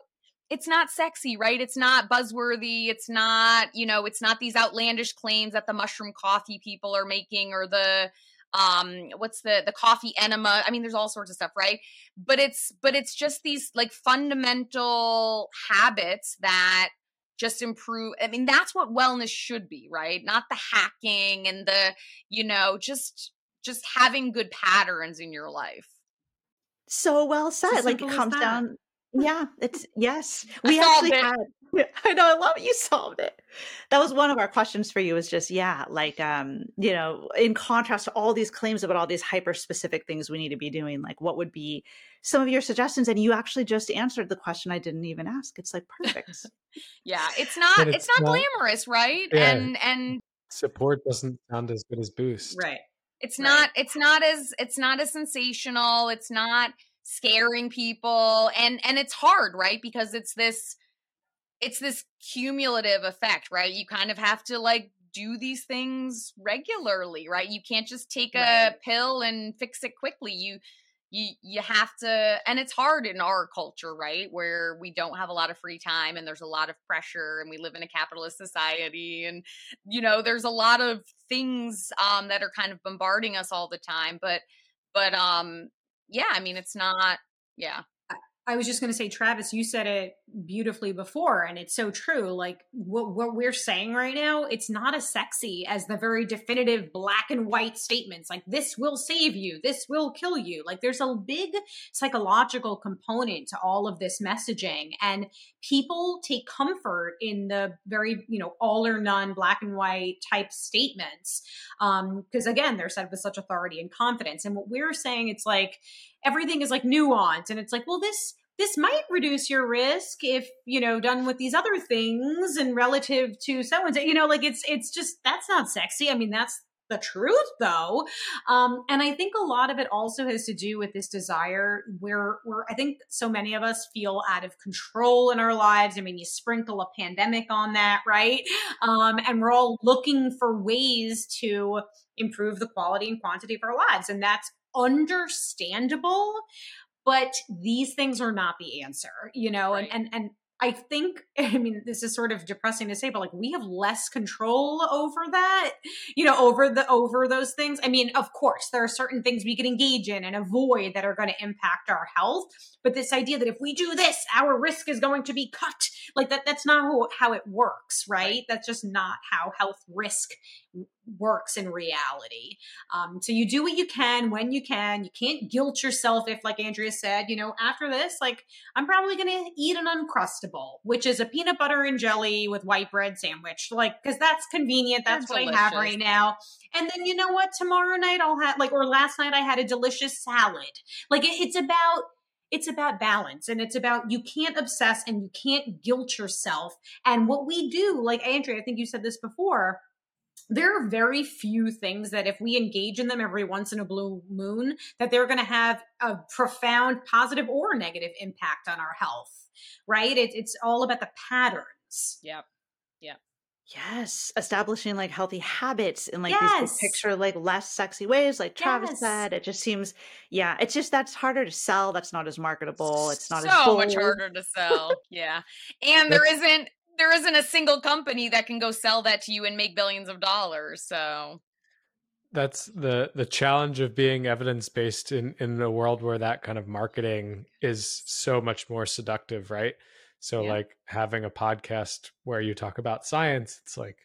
it's not sexy, right? It's not buzzworthy. It's not, you know, it's not these outlandish claims that the mushroom coffee people are making or the um what's the the coffee enema. I mean there's all sorts of stuff right? But it's but it's just these like fundamental habits that just improve i mean that's what wellness should be right? Not the hacking and the you know just just having good patterns in your life. So well said. Like it comes down yeah, it's yes. We actually it. had *laughs* I know, I love it. You solved it. That was one of our questions for you is just, yeah, like um, you know, in contrast to all these claims about all these hyper specific things we need to be doing, like what would be some of your suggestions? And you actually just answered the question I didn't even ask. It's like perfect. *laughs* yeah, it's not it's, it's, not, not glamorous, right? Yeah. And and support doesn't sound as good as boost. Right. It's right. not it's not as it's not as sensational. It's not scaring people and and it's hard right? Because it's this it's this cumulative effect right? You kind of have to like do these things regularly right? You can't just take right. a pill and fix it quickly. You you you have to and it's hard in our culture right? Where we don't have a lot of free time and there's a lot of pressure and we live in a capitalist society and you know there's a lot of things um that are kind of bombarding us all the time but but um yeah, I mean, it's not, yeah. I was just going to say, Travis, you said it beautifully before, and it's so true. Like what, what, we're saying right now, it's not as sexy as the very definitive black and white statements like, this will save you, this will kill you. Like there's a big psychological component to all of this messaging, and people take comfort in the very, you know, all or none black and white type statements. Um, because again, they're said with such authority and confidence. And what we're saying, it's like, everything is like nuance and it's like well this this might reduce your risk if you know done with these other things and relative to so and so you know like it's it's just that's not sexy. I mean that's the truth though. Um, and i think a lot of it also has to do with this desire where where i think so many of us feel out of control in our lives. I mean you sprinkle a pandemic on that right? Um, and we're all looking for ways to improve the quality and quantity of our lives and that's understandable but these things are not the answer you know right. and and and I think, *laughs* I mean, this is sort of depressing to say, but like we have less control over that, you know, over the, over those things. I mean, of course, there are certain things we can engage in and avoid that are going to impact our health. But this idea that if we do this, our risk is going to be cut, like that, that's not how, how it works, right? right? That's just not how health risk works in reality. Um, so you do what you can when you can. You can't guilt yourself if, like Andrea said, you know, after this, like I'm probably going to eat an uncrustable, which is a peanut butter and jelly with white bread sandwich, like because that's convenient. That's They're what delicious. I have right now. And then you know what? Tomorrow night I'll have like, or last night I had a delicious salad. Like it, it's about it's about balance and it's about you can't obsess and you can't guilt yourself. And what we do, like Andrea, I think you said this before, there are very few things that if we engage in them every once in a blue moon that they're going to have a profound positive or negative impact on our health right? It, it's all about the patterns. Yep. Yep. Yes. Establishing like healthy habits in like yes. these picture like less sexy ways like travis yes. said. It just seems yeah it's just that's harder to sell. That's not as marketable. It's not so as so much harder to sell. Yeah. And there isn't there isn't a single company that can go sell that to you and make billions of dollars. So that's the the challenge of being evidence based in in a world where that kind of marketing is so much more seductive, right? So Yeah. like having a podcast where you talk about science, it's like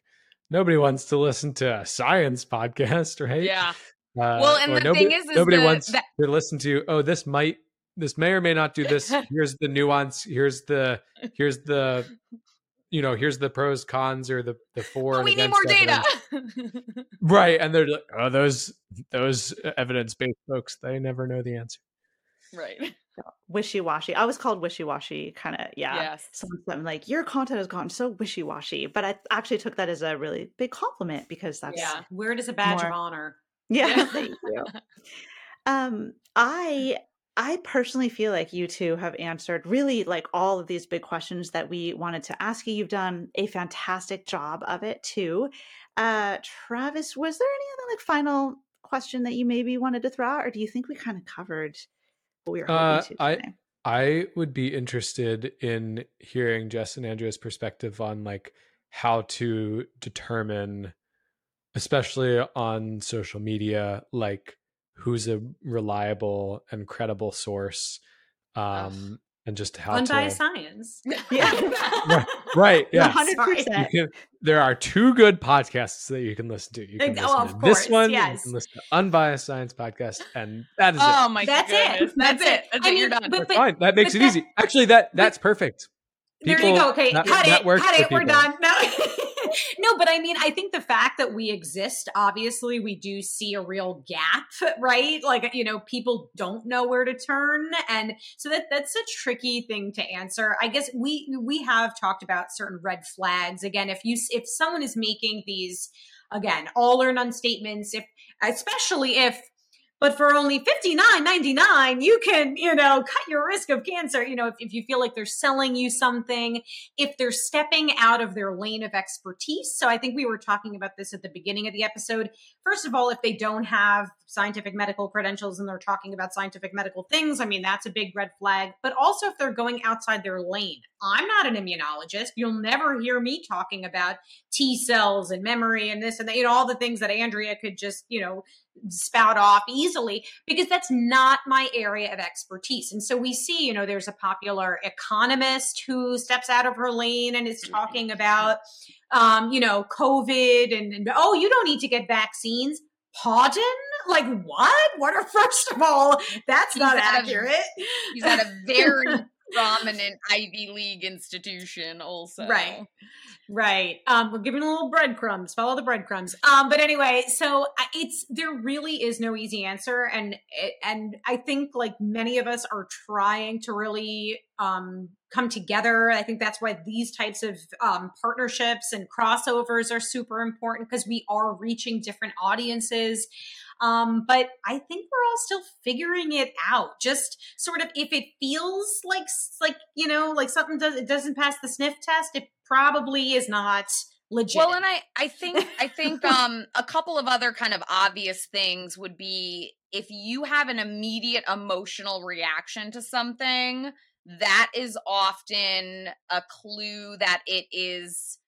nobody wants to listen to a science *laughs* podcast, right? Yeah. Uh, Well, and the nobody, thing is- is nobody the- wants that- to listen to. Oh, this might, this may or may not do this. *laughs* Here's the nuance. Here's the, here's the, you know, here's the pros, cons, or the the for. But we need against more data. *laughs* right? And they're like, oh, those those evidence based folks, they never know the answer. right. wishy-washy. I was called wishy-washy kind of yeah. Yes. Someone said like your content has gotten so wishy-washy, but I actually took that as a really big compliment because that's Yeah. Word is a badge of honor. yeah. Yeah. thank you. *laughs* Um, I I personally feel like you two have answered really like all of these big questions that we wanted to ask you. You've done a fantastic job of it too. Uh, Travis, was there any other like final question that you maybe wanted to throw out, or do you think we kind of covered what we were hoping Uh, to I- I would be interested in hearing Jess and Andrea's perspective on like how to determine, especially on social media, like who's a reliable and credible source, um, and just how Unbiased to science. *laughs* *laughs* Yeah. right, right, *laughs* yeah. 100%. can, there are two good podcasts that you can listen to. You can Ex- listen oh, to of this one. and yes. You can listen to Unbiased Science Podcast, and that is it. Oh my That's goodness. it. That's, That's it. it. That's I it. You're done. but- That's fine. That makes it that- easy. Actually, that that's perfect. there you go. Okay, that, cut that it. works Cut it. We're done. No. *laughs* no, but I mean, I think the fact that we exist, obviously, we do see a real gap, right? Like, you know, people don't know where to turn, and so that that's a tricky thing to answer. I guess we we have talked about certain red flags. Again, if you if someone is making these again all or none statements, if especially if but for only fifty nine ninety nine, you can, you know, cut your risk of cancer. You know, if, if you feel like they're selling you something, if they're stepping out of their lane of expertise. So I think we were talking about this at the beginning of the episode. First of all, if they don't have scientific medical credentials and they're talking about scientific medical things, I mean, that's a big red flag. But also if they're going outside their lane. I'm not an immunologist. You'll never hear me talking about T cells and memory and this and that, you know, all the things that Andrea could just, you know, spout off easily because that's not my area of expertise. And so we see, you know, there's a popular economist who steps out of her lane and is talking about, um, you know, COVID and, and oh, you don't need to get vaccines. Pardon? Like what? What are *laughs* first of all, that's He's not of- accurate. He's at a *laughs* very prominent Ivy League institution, also. Right. Right. Um, we're giving a little breadcrumbs. Follow the breadcrumbs. Um, but anyway, so it's there really is no easy answer, and it- and I think like many of us are trying to really um come together. I think that's why these types of um, partnerships and crossovers are super important because we are reaching different audiences. Um, but I think we're all still figuring it out. Just sort of if it feels like like you know like something does it doesn't pass the sniff test, it probably is not legit. Well, and I, I think, I think, *laughs* um, a couple of other kind of obvious things would be if you have an immediate emotional reaction to something, that is often a clue that it is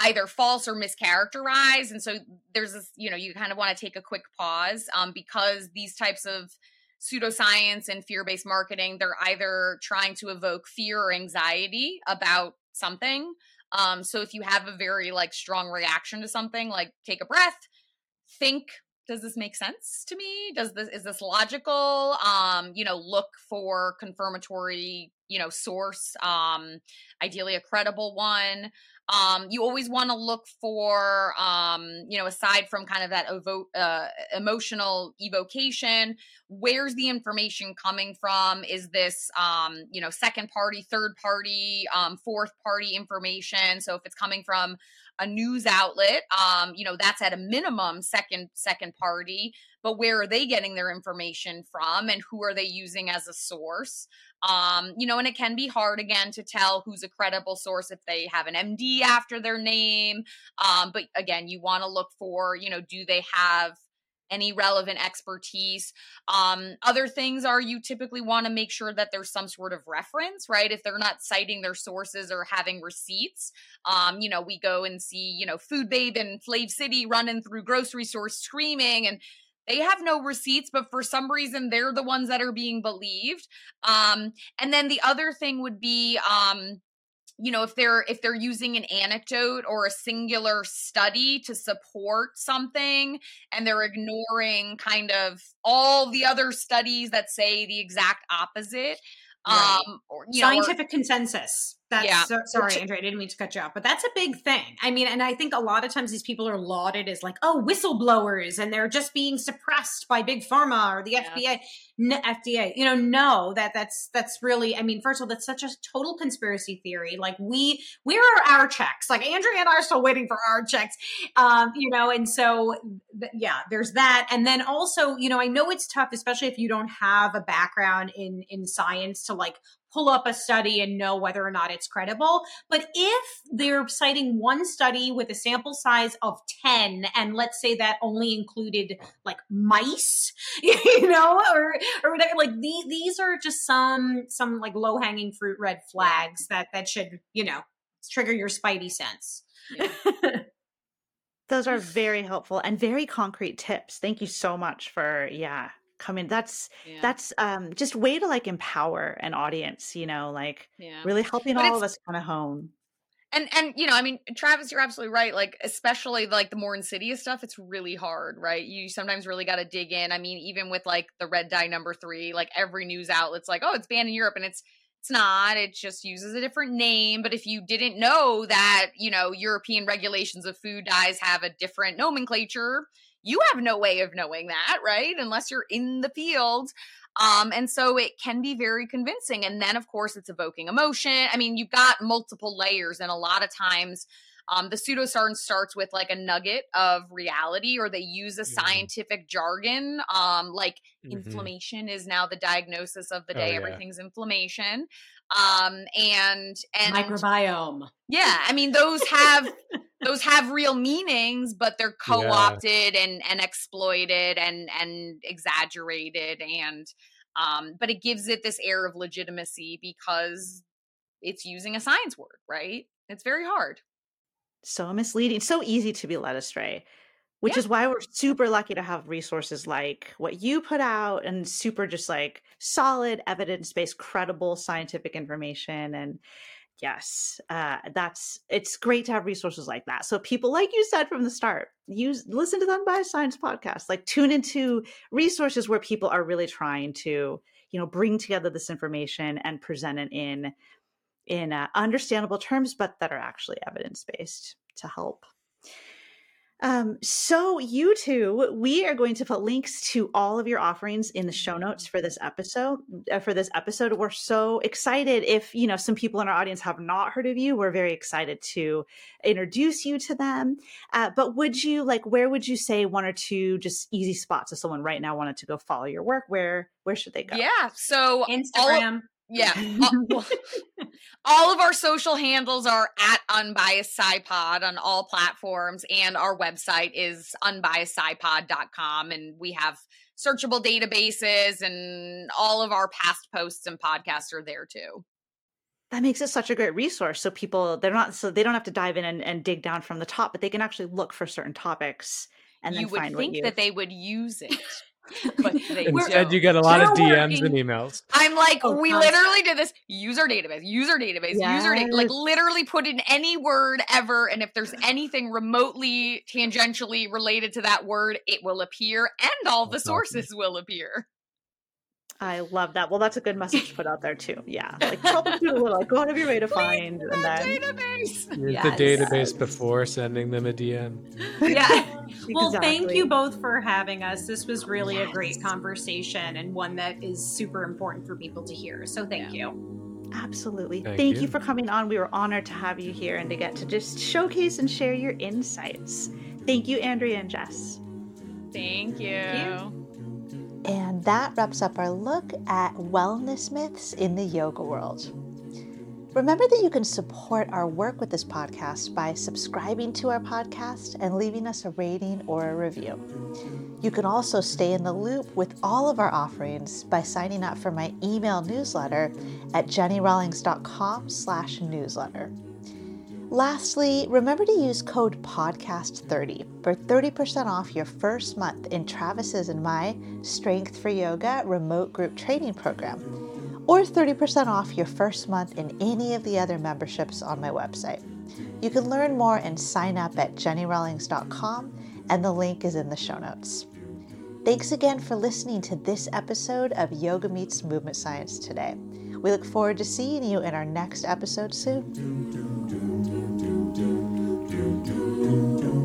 either false or mischaracterized. And so there's this, you know, you kind of want to take a quick pause, um, because these types of pseudoscience and fear-based marketing, they're either trying to evoke fear or anxiety about something um, so if you have a very like strong reaction to something, like take a breath, think, does this make sense to me? Does this is this logical? Um, you know, look for confirmatory, you know, source, um, ideally a credible one. Um, you always want to look for, um, you know, aside from kind of that evo- uh, emotional evocation, where's the information coming from? Is this, um, you know, second party, third party, um, fourth party information? So if it's coming from a news outlet, um, you know, that's at a minimum second second party. But where are they getting their information from, and who are they using as a source? um you know and it can be hard again to tell who's a credible source if they have an md after their name um but again you want to look for you know do they have any relevant expertise. Um other things are you typically want to make sure that there's some sort of reference right? If they're not citing their sources or having receipts um you know we go and see you know food babe and FlavCity running through grocery stores screaming and they have no receipts but for some reason they're the ones that are being believed. Um and then the other thing would be um you know if they're if they're using an anecdote or a singular study to support something and they're ignoring kind of all the other studies that say the exact opposite right. um or, scientific know, or, consensus that's yeah. so, sorry, Andrea, I didn't mean to cut you off, but that's a big thing. I mean, and I think a lot of times these people are lauded as like, oh, whistleblowers, and they're just being suppressed by big pharma or the yeah. No, FDA, you know, no, that that's that's really. I mean, first of all, that's such a total conspiracy theory. Like we, where are our checks? Like Andrea and I are still waiting for our checks, um, you know. And so, th- yeah, there's that, and then also, you know, I know it's tough, especially if you don't have a background in in science to like pull up a study and know whether or not it's credible. But if they're citing one study with a sample size of 10, and let's say that only included like mice, *laughs* you know, or, or whatever, like these, these are just some, some like low hanging fruit red flags that, that should, you know, trigger your spidey sense. Yeah. *laughs* Those are very helpful and very concrete tips. Thank you so much for, yeah, come in that's yeah. that's um just way to like empower an audience you know like yeah. really helping but all of us kind of hone and and you know i mean travis you're absolutely right like especially like the more insidious stuff it's really hard right you sometimes really got to dig in i mean even with like the red dye number three like every news outlet's like oh it's banned in europe and it's it's not it just uses a different name but if you didn't know that you know european regulations of food dyes have a different nomenclature you have no way of knowing that, right? Unless you're in the field. Um, and so it can be very convincing. And then, of course, it's evoking emotion. I mean, you've got multiple layers, and a lot of times, um, the pseudoscience starts with like a nugget of reality, or they use a mm-hmm. scientific jargon, um, like mm-hmm. inflammation is now the diagnosis of the day. Oh, yeah. Everything's inflammation, um, and and microbiome. Yeah, I mean those have those have real meanings, but they're co-opted yeah. and and exploited and and exaggerated and um but it gives it this air of legitimacy because it's using a science word, right? It's very hard. So misleading, so easy to be led astray. Which yeah. is why we're super lucky to have resources like what you put out and super just like solid evidence-based credible scientific information and yes uh, that's it's great to have resources like that so people like you said from the start use listen to the unbiased science podcast like tune into resources where people are really trying to you know bring together this information and present it in in uh, understandable terms but that are actually evidence-based to help um, so you two, we are going to put links to all of your offerings in the show notes for this episode. Uh, for this episode, we're so excited. If you know some people in our audience have not heard of you, we're very excited to introduce you to them. Uh, but would you like? Where would you say one or two just easy spots if someone right now wanted to go follow your work? Where where should they go? Yeah, so Instagram. Yeah. *laughs* all, *laughs* all of our social handles are at unbiased SciPod on all platforms, and our website is unbiasedscipod.com. And we have searchable databases, and all of our past posts and podcasts are there too. That makes it such a great resource. So people they're not so they don't have to dive in and, and dig down from the top, but they can actually look for certain topics and you then find would think you... that they would use it. But *laughs* instead you get a lot of DMs and emails. I'm like, oh, we literally did this user database, user database, yes. user data, like literally put in any word ever, and if there's anything remotely tangentially related to that word, it will appear, and all the sources will appear. I love that. Well, that's a good message to put out there too. Yeah, like troubleshoot a little, like go out of your way to find, and then database. Use yes. the database before sending them a DM. Yeah. *laughs* *laughs* well, exactly. thank you both for having us. This was really yes. a great conversation and one that is super important for people to hear. So thank yeah. you. Absolutely. Thank, thank you. you. for coming on. We were honored to have you here and to get to just showcase and share your insights. Thank you, Andrea and Jess. Thank you. Thank you. And that wraps up our look at wellness myths in the yoga world. Remember that you can support our work with this podcast by subscribing to our podcast and leaving us a rating or a review. You can also stay in the loop with all of our offerings by signing up for my email newsletter at jennirawlings.com slash newsletter. Lastly, remember to use code PODCAST30 for 30% off your first month in Travis's and my Strength for Yoga remote group training program, or 30% off your first month in any of the other memberships on my website. You can learn more and sign up at jennirawlings.com, and the link is in the show notes. Thanks again for listening to this episode of Yoga Meets Movement Science today. We look forward to seeing you in our next episode soon do do do do do